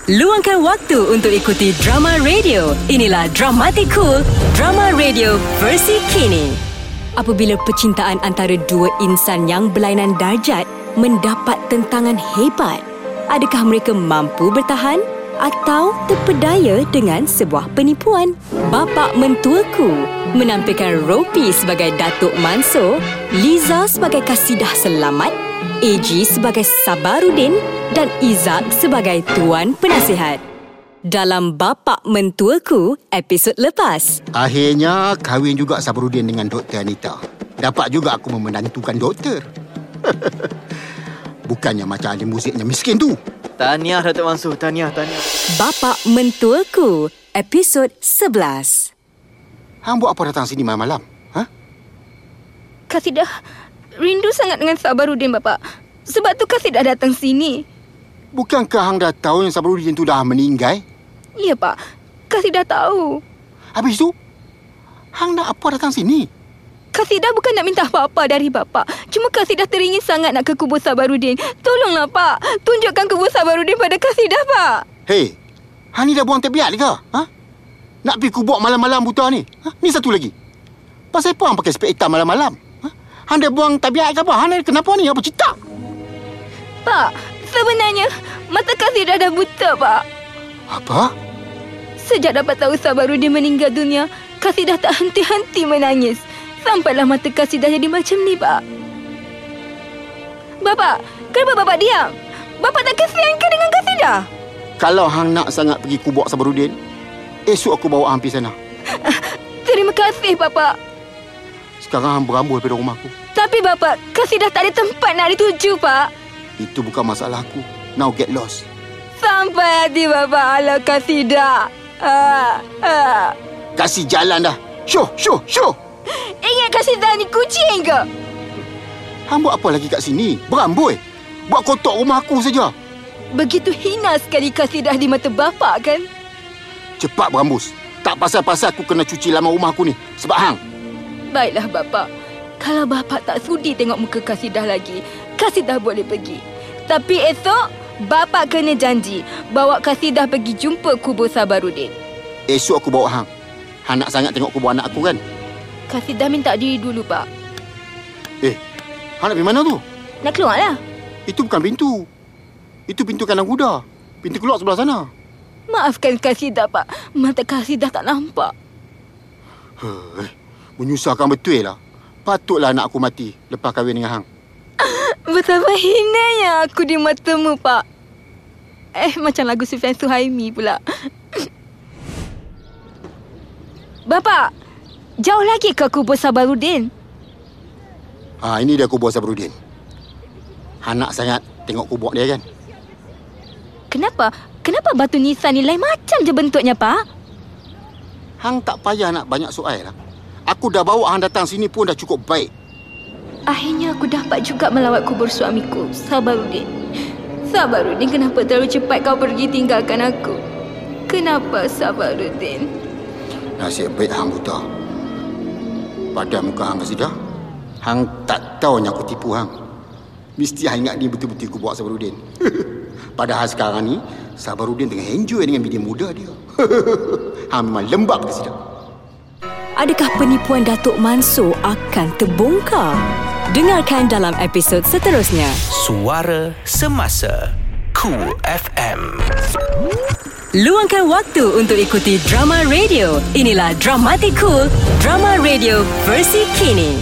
Luangkan waktu untuk ikuti drama radio. Inilah Dramatic Cool, drama radio versi kini. Apabila percintaan antara dua insan yang berlainan darjat mendapat tentangan hebat, adakah mereka mampu bertahan atau terpedaya dengan sebuah penipuan. Bapa mentuaku menampilkan Ropi sebagai Datuk Mansur, Liza sebagai Kasidah Selamat, AG sebagai Sabarudin dan Izak sebagai Tuan Penasihat. Dalam Bapa Mentuaku episod lepas. Akhirnya kahwin juga Sabarudin dengan Dr. Anita. Dapat juga aku memenantukan doktor. Bukannya macam ahli musiknya miskin tu. Tahniah Datuk Mansur, tahniah, tahniah. Bapa Mentuaku episod 11. Hang buat apa datang sini malam-malam? Ha? Kasidah rindu sangat dengan Sabarudin bapa. Sebab tu Kasidah datang sini. Bukankah hang dah tahu yang Sabarudin tu dah meninggal? Ya pak, Kasidah tahu. Habis tu, hang nak apa datang sini? Kasidah bukan nak minta apa-apa dari bapa. Cuma Kasidah teringin sangat nak ke kubur Sabarudin. Tolonglah pak, tunjukkan kubur Sabarudin pada Kasidah pak. Hei, hang ni dah buang tebiat ke? Ha? Nak pergi kubur malam-malam buta ni? Ha? Ni satu lagi. Pasal apa hang pakai spek hitam malam-malam? Ha? Hang dah buang tabiat ke apa? Hang ni kenapa ni? Apa cerita? Pak, sebenarnya mata Kasidah dah buta pak. Apa? Sejak dapat tahu Sabarudin meninggal dunia, Kasidah tak henti-henti menangis. Sampailah mata Kasidah jadi macam ni, Pak. Bapak, kenapa Bapak diam? Bapak tak kesian ke dengan Kasidah? Kalau hang nak sangat pergi kubur Sabarudin, esok aku bawa hang pergi sana. Terima kasih, Bapak. Sekarang hang berambul pada rumah aku. Tapi Bapak, Kasidah tak ada tempat nak dituju, Pak. Itu bukan masalah aku. Now get lost. Sampai hati Bapak ala Kasidah. Ah, ah. Kasih jalan dah. Syuh, syuh, syuh. Ingat Kasidah ni kucing ke? Hang buat apa lagi kat sini? Beramboi. Buat kotor rumah aku saja. Begitu hina sekali Kasidah di mata Bapak, kan? Cepat berambus. Tak pasal-pasal aku kena cuci lama rumah aku ni. Sebab hang. Baiklah Bapak. Kalau Bapak tak sudi tengok muka Kasidah lagi, Kasidah boleh pergi. Tapi esok, Bapak kena janji bawa Kasidah pergi jumpa kubur Sabarudin. Esok aku bawa hang. Hang nak sangat tengok kubur anak aku kan? Kasidah minta diri dulu, Pak. Eh, hang nak pergi mana tu? Nak keluar lah. Itu bukan pintu. Itu pintu kandang kuda. Pintu keluar sebelah sana. Maafkan Kasidah, Pak. Mata Kasidah tak nampak. Hei, menyusahkan betul lah. Patutlah anak aku mati lepas kahwin dengan hang. Betapa hinanya aku di matamu, Pak. Eh, macam lagu Sufian Suhaimi pula. Bapak, jauh lagi ke kubur Sabarudin? Ha, ini dia kubur Sabarudin. Hang nak sangat tengok kubur dia kan? Kenapa? Kenapa batu nisan ni lain macam je bentuknya, Pak? Hang tak payah nak banyak soal lah. Aku dah bawa hang datang sini pun dah cukup baik. Akhirnya aku dapat juga melawat kubur suamiku, Sabarudin. Sabarudin, kenapa terlalu cepat kau pergi tinggalkan aku? Kenapa, Sabarudin? Nasib baik hang buta. Pada muka hang kasidah, hang tak tahu yang aku tipu hang. Mesti hang ingat ni betul-betul aku buat Sabarudin. Padahal sekarang ni, Sabarudin tengah enjoy dengan bini muda dia. hang memang lembab kasidah. Adakah penipuan Datuk Mansur akan terbongkar? Dengarkan dalam episod seterusnya. Suara Semasa Cool FM Luangkan waktu untuk ikuti drama radio. Inilah Dramatic Cool, drama radio versi kini.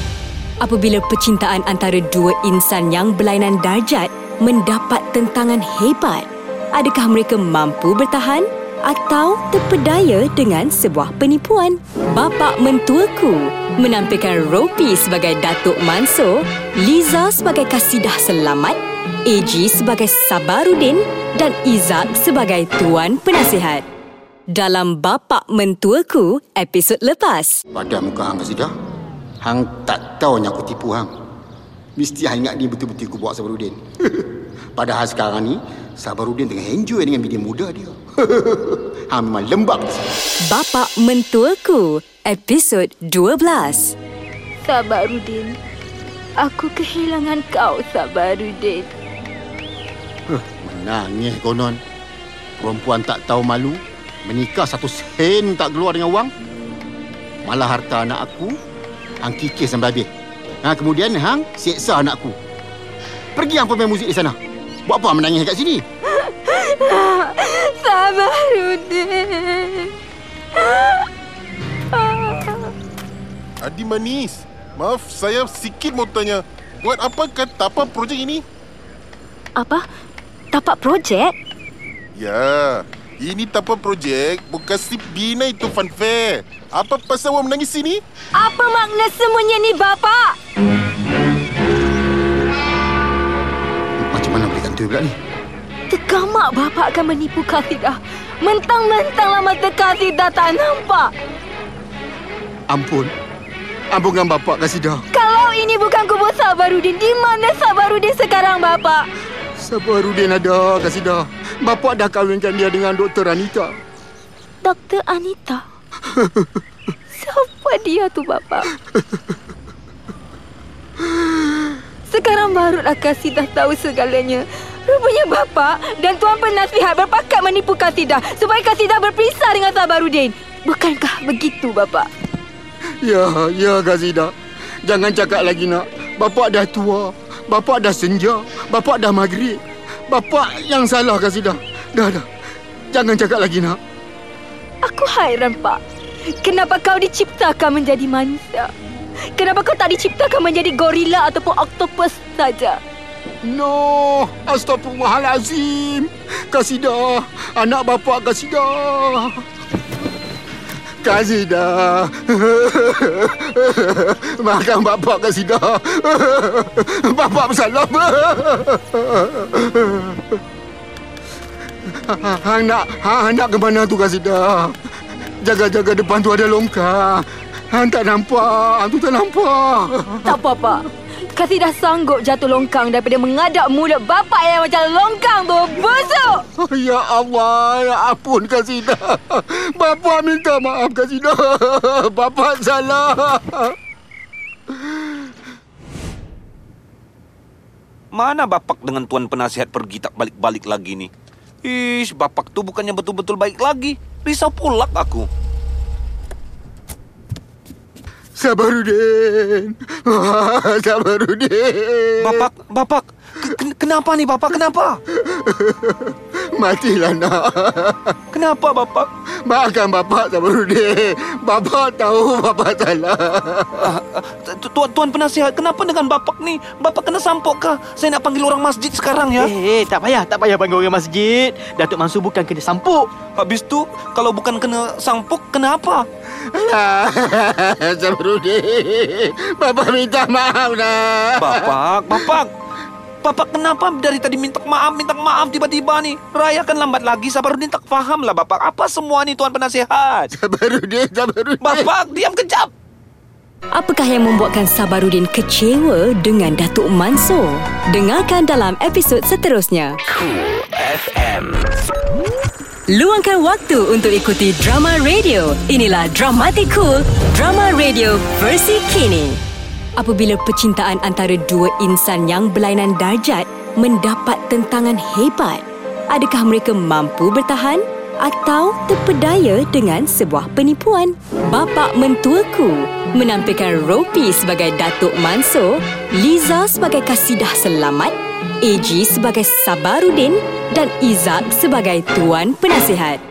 Apabila percintaan antara dua insan yang berlainan darjat mendapat tentangan hebat, adakah mereka mampu bertahan atau terpedaya dengan sebuah penipuan? Bapa mentuaku menampilkan Ropi sebagai Datuk Mansur, Liza sebagai Kasidah Selamat, AG sebagai Sabarudin dan Izak sebagai Tuan Penasihat. Dalam Bapa Mentuaku episod lepas. Pada muka hang kasidah, hang tak tahu yang aku tipu hang. Mesti hang ingat ni betul-betul aku buat Sabarudin. Padahal sekarang ni, Sabarudin tengah enjoy dengan bini muda dia. hang memang lembab. Bapa Mentuaku episod 12. Sabarudin, aku kehilangan kau, Sabarudin. Huh, menangis konon. Perempuan tak tahu malu, menikah satu sen tak keluar dengan wang. Malah harta anak aku, hang kikis sampai habis. Ha, kemudian hang seksa anakku. Pergi hang pemain muzik di sana. Buat apa menangis kat sini? Sabarudin. Adi manis. Maaf, saya sikit mau tanya. Buat apa kat tapak projek ini? Apa? Tapak projek? Ya, ini tapak projek bukan si bina itu fun fair. Apa pasal awak menangis sini? Apa makna semuanya ni, Bapa? Kantoi pula ni? Tergamak bapa akan menipu Kasidah. Mentang-mentang lama Kasidah tak nampak. Ampun. Ampunkan bapak Kasidah. Kalau ini bukan kubur Sabarudin, di mana Sabarudin sekarang, Bapa? Sabarudin ada Kasidah. Bapak dah kahwinkan dia dengan Dr. Anita. Doktor Anita. Siapa dia tu, Bapa? Sekarang barulah Kasidah tahu segalanya. Rupanya Bapa dan Tuan Penasihat berpakat menipu Kasidah supaya Kasidah berpisah dengan Sabarudin. Bukankah begitu, Bapa? Ya, ya Kasidah. Jangan cakap lagi nak. Bapak dah tua. Bapak dah senja. Bapak dah maghrib. Bapak yang salah Kasidah. Dah, dah. Jangan cakap lagi nak. Aku hairan, Pak. Kenapa kau diciptakan menjadi manusia? Kenapa kau tak diciptakan menjadi gorila ataupun oktopus saja? No, astagfirullahalazim. Kasidah, anak bapak Kasidah. Kasidah. Makan bapak Kasidah. Bapak bersalah. Hang nak, hang nak ke mana tu Kasidah? Jaga-jaga depan tu ada longkang. Hang tak nampak, hang tu tak nampak. Tak apa, Pak. Kasih dah sanggup jatuh longkang daripada mengadap mulut bapak yang macam longkang tu. Busuk! Ya Allah, ya ampun Kasidah. Bapa minta maaf Kasidah. Bapa salah. Mana bapak dengan tuan penasihat pergi tak balik-balik lagi ni? Ish, bapak tu bukannya betul-betul baik lagi. Risau pulak aku. Sabarudin. Sabarudin. Bapak, bapak, kenapa nih bapak? Kenapa? Matilah nak. Kenapa bapak? Maafkan bapak Sabarudin. Bapak tahu bapak salah. Ah, ah, tu- tuan, tuan penasihat, kenapa dengan bapak ni? Bapak kena sampok kah? Saya nak panggil orang masjid sekarang ya. Eh, eh, tak payah, tak payah panggil orang masjid. Datuk Mansur bukan kena sampuk. Habis tu, kalau bukan kena sampok, kenapa? Alah, Sabarudin. Bapak minta maaf nak. Bapak, bapak. Bapak kenapa dari tadi minta maaf, minta maaf tiba-tiba ni? Raya kan lambat lagi, Sabarudin tak faham lah bapak. Apa semua ni tuan penasihat? Sabarudin, Sabarudin. Bapak, diam kejap. Apakah yang membuatkan Sabarudin kecewa dengan Datuk Mansur? Dengarkan dalam episod seterusnya. Cool FM. Luangkan waktu untuk ikuti drama radio. Inilah Dramatic Cool, drama radio versi kini. Apabila percintaan antara dua insan yang berlainan darjat mendapat tentangan hebat, adakah mereka mampu bertahan atau terpedaya dengan sebuah penipuan? Bapa mentuaku menampilkan Ropi sebagai Datuk Mansur, Liza sebagai Kasidah Selamat, AG sebagai Sabarudin dan Izak sebagai Tuan Penasihat.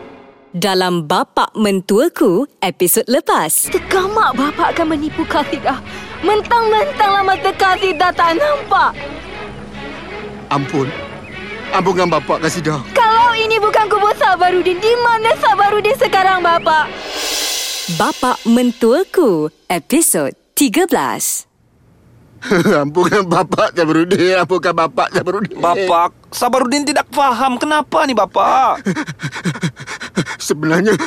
Dalam Bapak Mentuaku episod lepas. Tergamak bapa akan menipu Kasidah. Mentang-mentang lama Kasidah tak nampak. Ampun. Ampunkan bapak Kasidah. Kalau ini bukan kubur Sabarudin, di mana Sabarudin sekarang, Bapa? Bapak Mentuaku episod 13. Ampunkan bapak Sabarudin. Ampunkan bapak Sabarudin. Bapak, Sabarudin tidak faham. Kenapa nih bapak? Sebenarnya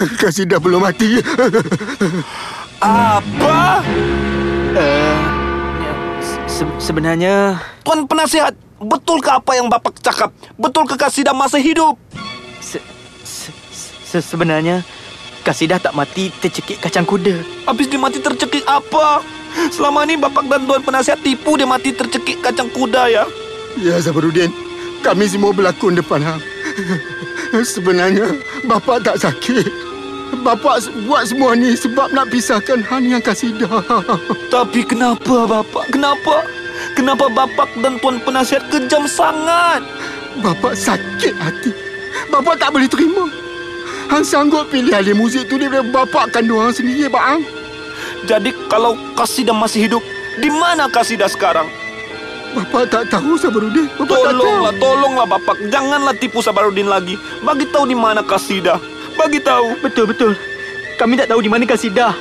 Kasidah belum mati. Apa? Uh, se- sebenarnya Tuan penasihat, betulkah apa yang bapak cakap? Betul Kasidah masih hidup? se- se- se- sebenarnya Kasidah tak mati tercekik kacang kuda. Habis dia mati tercekik apa? Selama ni bapak dan tuan penasihat tipu dia mati tercekik kacang kuda ya. Ya Sabarudin. Kami semua berlakon depan hang. Sebenarnya bapak tak sakit. Bapak buat semua ni sebab nak pisahkan hang dengan Kasidah. Tapi kenapa bapak? Kenapa? Kenapa bapak dan tuan penasihat kejam sangat? Bapak sakit hati. Bapak tak boleh terima. Hang sanggup pilih ahli muzik tu daripada bapak kandung hang sendiri, Pak Hang. Jadi kalau Kasidah masih hidup, di mana Kasidah sekarang? Bapak tak tahu Sabarudin. Bapak tak tahu. Tolonglah, tolonglah Bapak. Janganlah tipu Sabarudin lagi. Bagi tahu di mana Kasidah. Bagi tahu. Betul, betul. Kami tak tahu di mana Kasidah.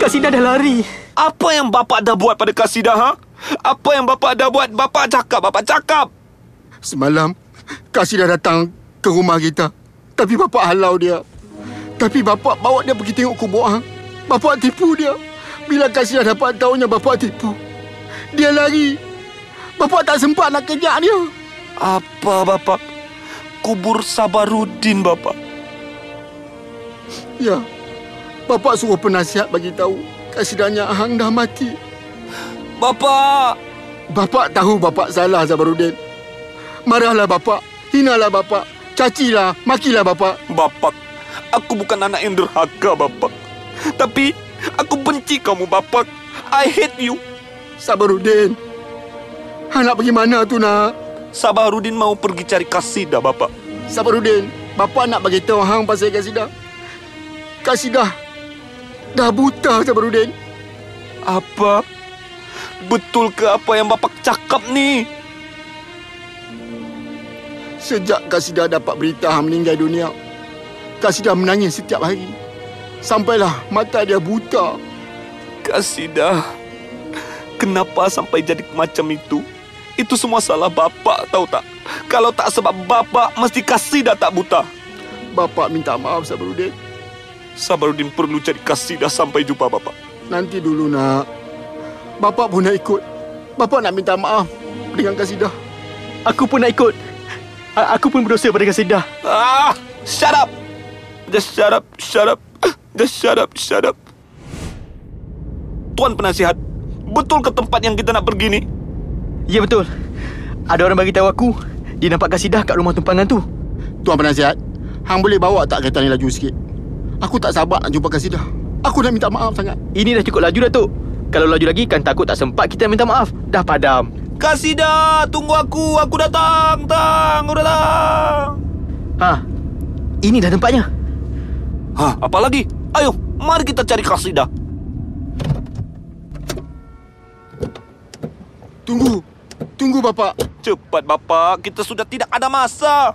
Kasidah dah lari. Apa yang Bapak dah buat pada Kasidah, ha? Apa yang Bapak dah buat? Bapak cakap, Bapak cakap. Semalam, Kasih dah datang ke rumah kita. Tapi bapak halau dia. Tapi bapak bawa dia pergi tengok kubur hang. Bapak tipu dia. Bila Kasih dah dapat tahunya bapak tipu. Dia lari. Bapak tak sempat nak kejak dia. Apa Bapak? Kubur Sabarudin, Bapak. Ya. Bapak suruh penasihat bagi tahu Kasidahnya hang dah mati. Bapak! Bapak tahu bapak salah Zabarudin. Marahlah bapak. Hinalah bapak. Cacilah. Makilah bapak. Bapak, aku bukan anak yang derhaka, Bapak. Tapi, aku benci kamu, Bapak. I hate you. Sabarudin. Hang nak pergi mana tu nak? Sabarudin mau pergi cari Kasidah, Bapak. Sabarudin. Bapak nak bagi tahu hang pasal Kasidah. Kasidah. Dah buta Sabarudin. Apa? Betul ke apa yang Bapak cakap ni? Sejak Kasidah dapat berita hang meninggal dunia, Kasidah menangis setiap hari. Sampailah mata dia buta. Kasidah, kenapa sampai jadi macam itu? Itu semua salah Bapak, tahu tak? Kalau tak sebab Bapak, mesti Kasidah tak buta. Bapak minta maaf Sabarudin. Sabarudin perlu cari Kasidah sampai jumpa Bapak. Nanti dulu nak. Bapak pun nak ikut. Bapak nak minta maaf dengan Kasidah. Aku pun nak ikut. A- aku pun berdosa pada Kasidah. Ah, shut up. Just shut up, shut up. Just shut up, shut up. Tuan penasihat, betul ke tempat yang kita nak pergi ni? Ya betul. Ada orang bagi tahu aku dia nampak Kasidah kat rumah tumpangan tu. Tuan penasihat, hang boleh bawa tak kereta ni laju sikit? Aku tak sabar nak jumpa Kasidah. Aku dah minta maaf sangat. Ini dah cukup laju Datuk. Kalau laju lagi kan takut tak sempat kita minta maaf. Dah padam. Kasidah, tunggu aku. Aku datang. Tang, aku datang. Ha. Ini dah tempatnya. Hah, apa lagi? Ayo, mari kita cari Kasidah. Tunggu. Tunggu bapak. Cepat, Bapak. Kita sudah tidak ada masa.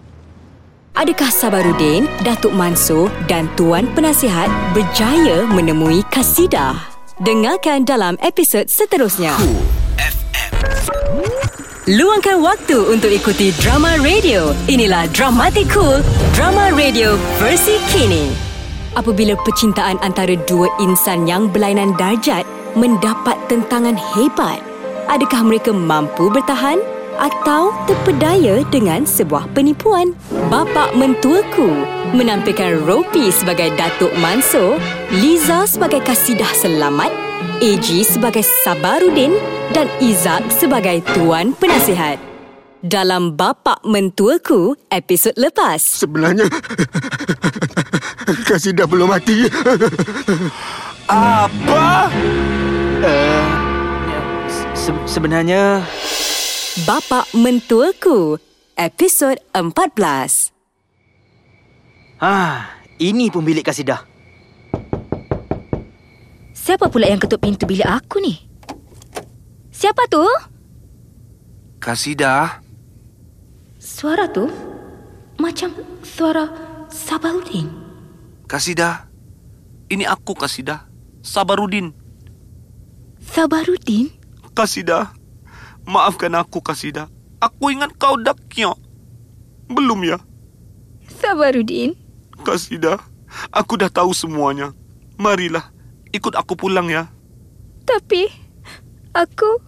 Adakah Sabarudin, Datuk Mansur dan Tuan Penasihat berjaya menemui Kasidah? Dengarkan dalam episod seterusnya. Luangkan waktu untuk ikuti drama radio. Inilah Dramatic Cool, drama radio versi kini. Apabila percintaan antara dua insan yang berlainan darjat mendapat tentangan hebat, adakah mereka mampu bertahan atau terpedaya dengan sebuah penipuan? Bapa mentuaku menampilkan Ropi sebagai Datuk Mansur, Liza sebagai Kasidah Selamat, AG sebagai Sabarudin dan Izak sebagai Tuan Penasihat. Dalam Bapa Mentuaku episod lepas. Sebenarnya Kasidah belum mati. Apa? Uh, se- sebenarnya Bapa Mentuaku episod 14. Ah, ini pun bilik Kasidah. Siapa pula yang ketuk pintu bilik aku ni? Siapa tu? Kasidah, Suara tu macam suara Sabarudin. Kasidah. Ini aku, Kasidah. Sabarudin. Sabarudin? Kasidah. Maafkan aku, Kasidah. Aku ingat kau dah kiok. Belum ya? Sabarudin? Kasidah, aku dah tahu semuanya. Marilah, ikut aku pulang ya. Tapi aku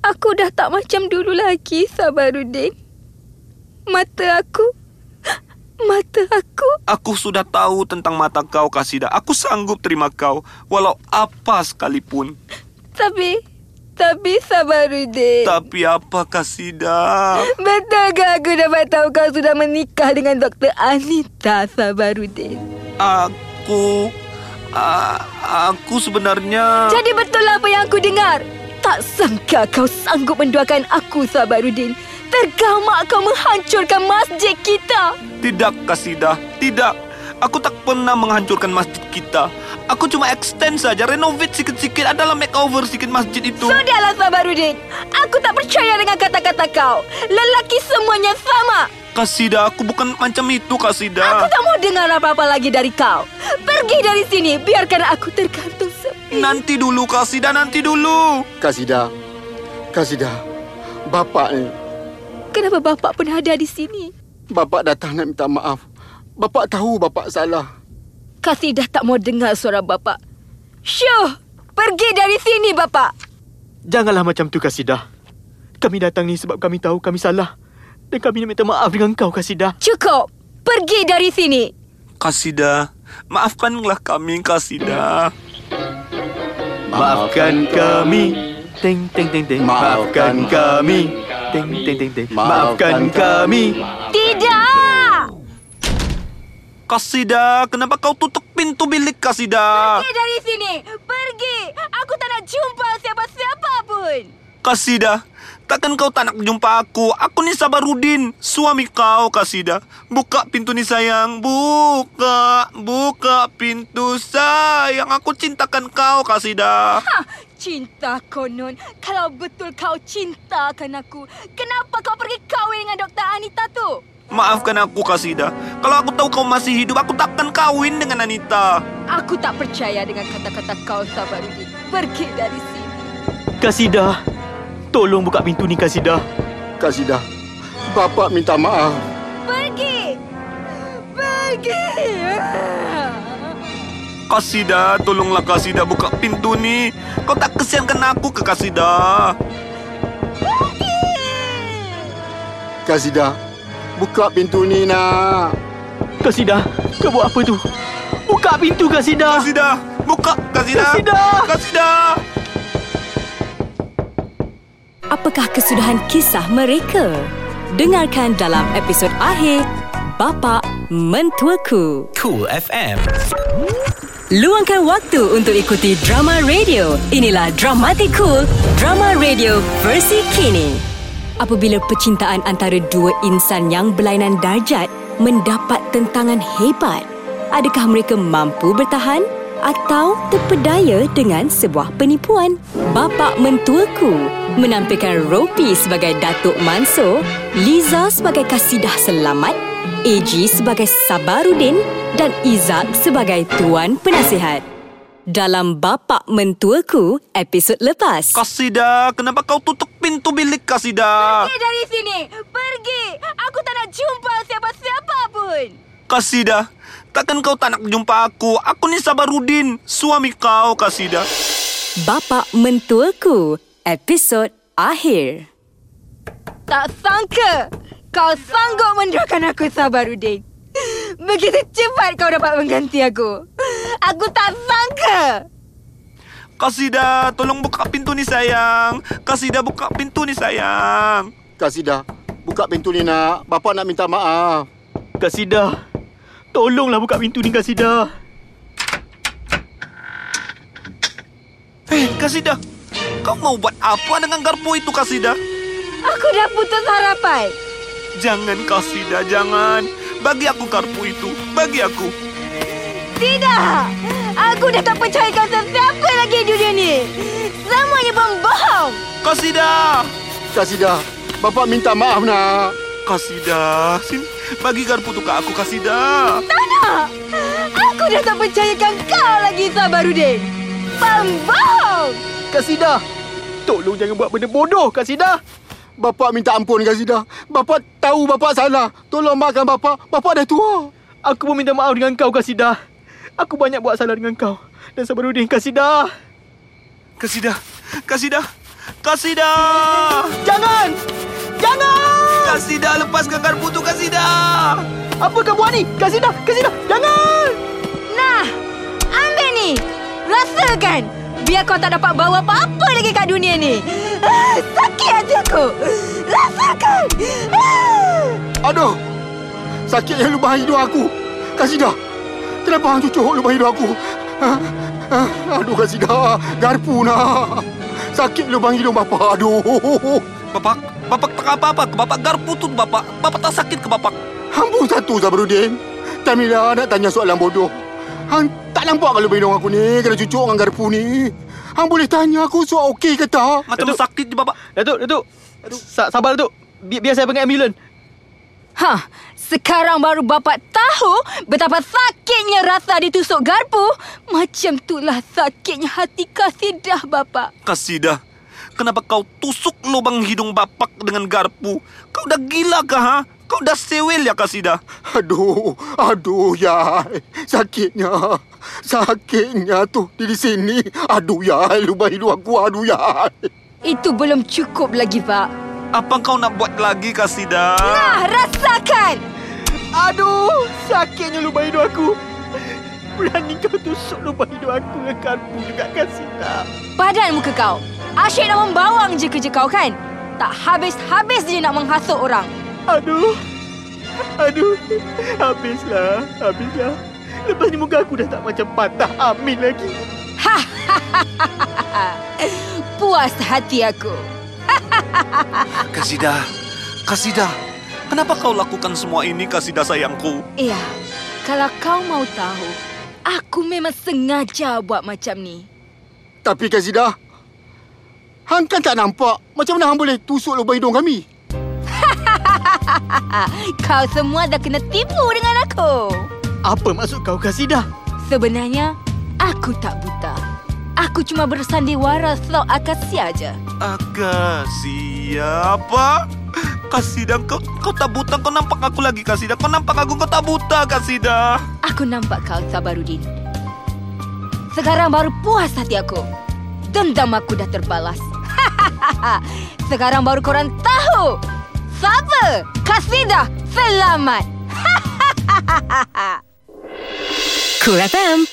aku dah tak macam dulu lagi, Sabarudin. Mata aku mata aku Aku sudah tahu tentang mata kau, Kasidah. Aku sanggup terima kau, walau apa sekalipun. tapi tapi Sabarudin. Tapi apa, Kasidah? Betul ke aku dapat tahu kau sudah menikah dengan Dr. Anita Sabarudin? Aku... a- aku sebenarnya... Jadi betul apa yang aku dengar? Tak sangka kau sanggup menduakan aku, Sabarudin. Tergamak kau menghancurkan masjid kita. Tidak, Kasidah. Tidak. Aku tak pernah menghancurkan masjid kita. Aku cuma extend saja, renovate sikit-sikit adalah makeover sikit masjid itu. Sudahlah Sabarudin. Aku tak percaya dengan kata-kata kau. Lelaki semuanya sama. Kasidah, aku bukan macam itu, Aku Kasidah. tak mau dengar apa-apa lagi dari kau. Pergi dari sini, biarkan aku tergantung sepi. Nanti dulu, Kasidah, nanti dulu. Kasidah. Kasidah. Bapak ni. Kenapa bapak pun ada di sini? Bapak datang nak minta maaf. Bapak tahu bapak salah. Kasidah tak mau dengar suara bapak. Syuh! Pergi dari sini, bapak. Janganlah macam tu Kasidah. Kami datang ni sebab kami tahu kami salah. Dan kami nak minta maaf dengan kau Kasidah. Cukup. Pergi dari sini. Kasidah, maafkanlah kami, Kasidah. Maafkan kami. Teng teng teng teng. Maafkan kami. Teng teng teng teng. Maafkan kami. Tidak! Kasidah, kenapa kau tutup pintu bilik, Kasidah? Pergi dari sini. Pergi. Aku tak nak jumpa siapa-siapa pun. Kasidah, takkan kau tak nak jumpa aku? Aku ni Sabarudin, suami kau, Kasidah. Buka pintu ni sayang, buka, buka pintu sayang. Aku cintakan kau, Kasidah. Ha, cinta konon. Kalau betul kau cintakan aku, kenapa kau pergi kahwin dengan Dr. Anita tu? Maafkan aku, Kasidah. Kalau aku tahu kau masih hidup, aku takkan kawin dengan Anita. Aku tak percaya dengan kata-kata kau, Sabarudin. Pergi dari sini. Kasidah. Tolong buka pintu ni Kasidah. Kasidah. Bapak minta maaf. Pergi! Pergi! Kasidah, tolonglah Kasidah buka pintu ni. Kau tak kesiankan aku ke Kasidah. Kasidah. Buka pintu ni nak. Kasidah, kau buat apa tu? Buka pintu Kasidah. Kasidah, buka Kasidah. Kasidah. Kasidah. Apakah kesudahan kisah mereka? Dengarkan dalam episod akhir Bapa Mentuaku. Cool FM. Luangkan waktu untuk ikuti drama radio. Inilah Dramatic Cool, drama radio versi kini. Apabila percintaan antara dua insan yang berlainan darjat mendapat tentangan hebat, adakah mereka mampu bertahan atau terpedaya dengan sebuah penipuan? Bapak Mentuaku menampilkan Ropi sebagai Datuk Mansur, Liza sebagai Kasidah Selamat, AG sebagai Sabarudin dan Izak sebagai Tuan Penasihat. Dalam Bapak Mentuaku episod lepas. Kasidah, kenapa kau tutup pintu bilik Kasidah? Pergi dari sini! Pergi! Aku tak nak jumpa siapa-siapa pun! Kasidah, takkan kau tak nak jumpa aku? Aku ni Sabarudin, suami kau Kasidah. Bapak Mentuaku episod akhir. Tak sangka kau sanggup menduakan aku Sabarudin. Begitu cepat kau dapat mengganti aku. Aku tak sangka. Kasidah, tolong buka pintu ni sayang. Kasidah buka pintu ni sayang. Kasidah. Buka pintu ni nak. Bapak nak minta maaf. Kasidah. Tolonglah buka pintu ni Kasidah. Hei, Kasidah. Kau mau buat apa dengan garpu itu, Kasidah? Aku dah putus harapan. Jangan, Kasidah, jangan. Bagi aku garpu itu. Bagi aku. Tidak. Aku dah tak percayakan sesiapa lagi di dunia ni. Semuanya pembohong. Kasidah. Kasidah. Bapak minta maaf nak. Kasidah. Sini, bagi garpu tu ke aku, Kasidah. Tak nak. Aku dah tak percayakan kau lagi Sabarudin. Pembohong. Kasidah. Tolong jangan buat benda bodoh Kasidah. Bapak minta ampun Kasidah. Bapak tahu bapak salah. Tolong maafkan bapak. Bapak dah tua. Aku pun minta maaf dengan kau Kasidah. Aku banyak buat salah dengan kau. Dan Sabarudin Kasidah. Kasidah. Kasidah. Kasidah. Jangan! Jangan! Kasidah, lepaskan garpu tu, Kasidah. Apa kau buat ni? Kasidah! Kasidah! Jangan! Nah, ambil ni. Rasakan. Biar kau tak dapat bawa apa-apa lagi kat dunia ni. Ah, sakit hati aku. Rasakan. Ah. Aduh. Sakitnya lubang hidung aku. Kasidah. Kenapa hang cucuk lubang hidung aku? Ah, ah, Aduh Kasidah. Garpu nak. Sakit lubang hidung bapak. Aduh. Bapak, bapak tak apa-apa ke bapak garpu tu bapak. Bapak tak sakit ke bapak? Hang pun satu Sabarudin. Tamila nak tanya soalan bodoh. Hang tak nampak kalau hidung aku ni kena cucuk dengan garpu ni. Hang boleh tanya aku soal okey ke tak? Macam Datuk. sakit je bapak. Datuk, Datuk. Sa- sabar Datuk. Bi- biar saya panggil ambulans. Ha, sekarang baru bapak tahu betapa sakitnya rasa ditusuk garpu. Macam itulah sakitnya hati Kasidah bapak. Kasidah, kenapa kau tusuk lubang hidung bapak dengan garpu? Kau dah gila kah, ha? Kau dah sewel ya, Kasidah? Aduh, aduh ya. Sakitnya. Sakitnya tu di sini. Aduh ya, lubang hidung aku. Aduh ya. Itu belum cukup lagi, Pak. Apa kau nak buat lagi, Kasidah? Ah, rasakan! Aduh, sakitnya lubang hidung aku. Berani kau tusuk lubang hidung aku dengan juga Kasida. Padan muka kau. Asyik nak membawang je kerja kau kan? Tak habis-habis je nak menghasut orang. Aduh. Aduh. Habislah, habislah. Lepas ni muka aku dah tak macam patah amin lagi. Puas hati aku. Kasidah, Kasidah, kenapa kau lakukan semua ini, Kasidah sayangku? Ya, kalau kau mau tahu, aku memang sengaja buat macam ni. Tapi Kazidah, Hang kan tak nampak macam mana Hang boleh tusuk lubang hidung kami? Kau semua dah kena tipu dengan aku. Apa maksud kau Kasida? Sebenarnya, aku tak buta. Aku cuma bersandiwara slow akasia aja. Akasia apa? Kasidah, kau, kau tak buta, kau nampak aku lagi, Kasidah. Kau nampak aku, kau tak buta, Kasidah. Aku nampak kau, Sabarudin. Sekarang baru puas hati aku. Dendam aku dah terbalas. Sekarang baru korang tahu. Siapa? Kasidah selamat. Cool FM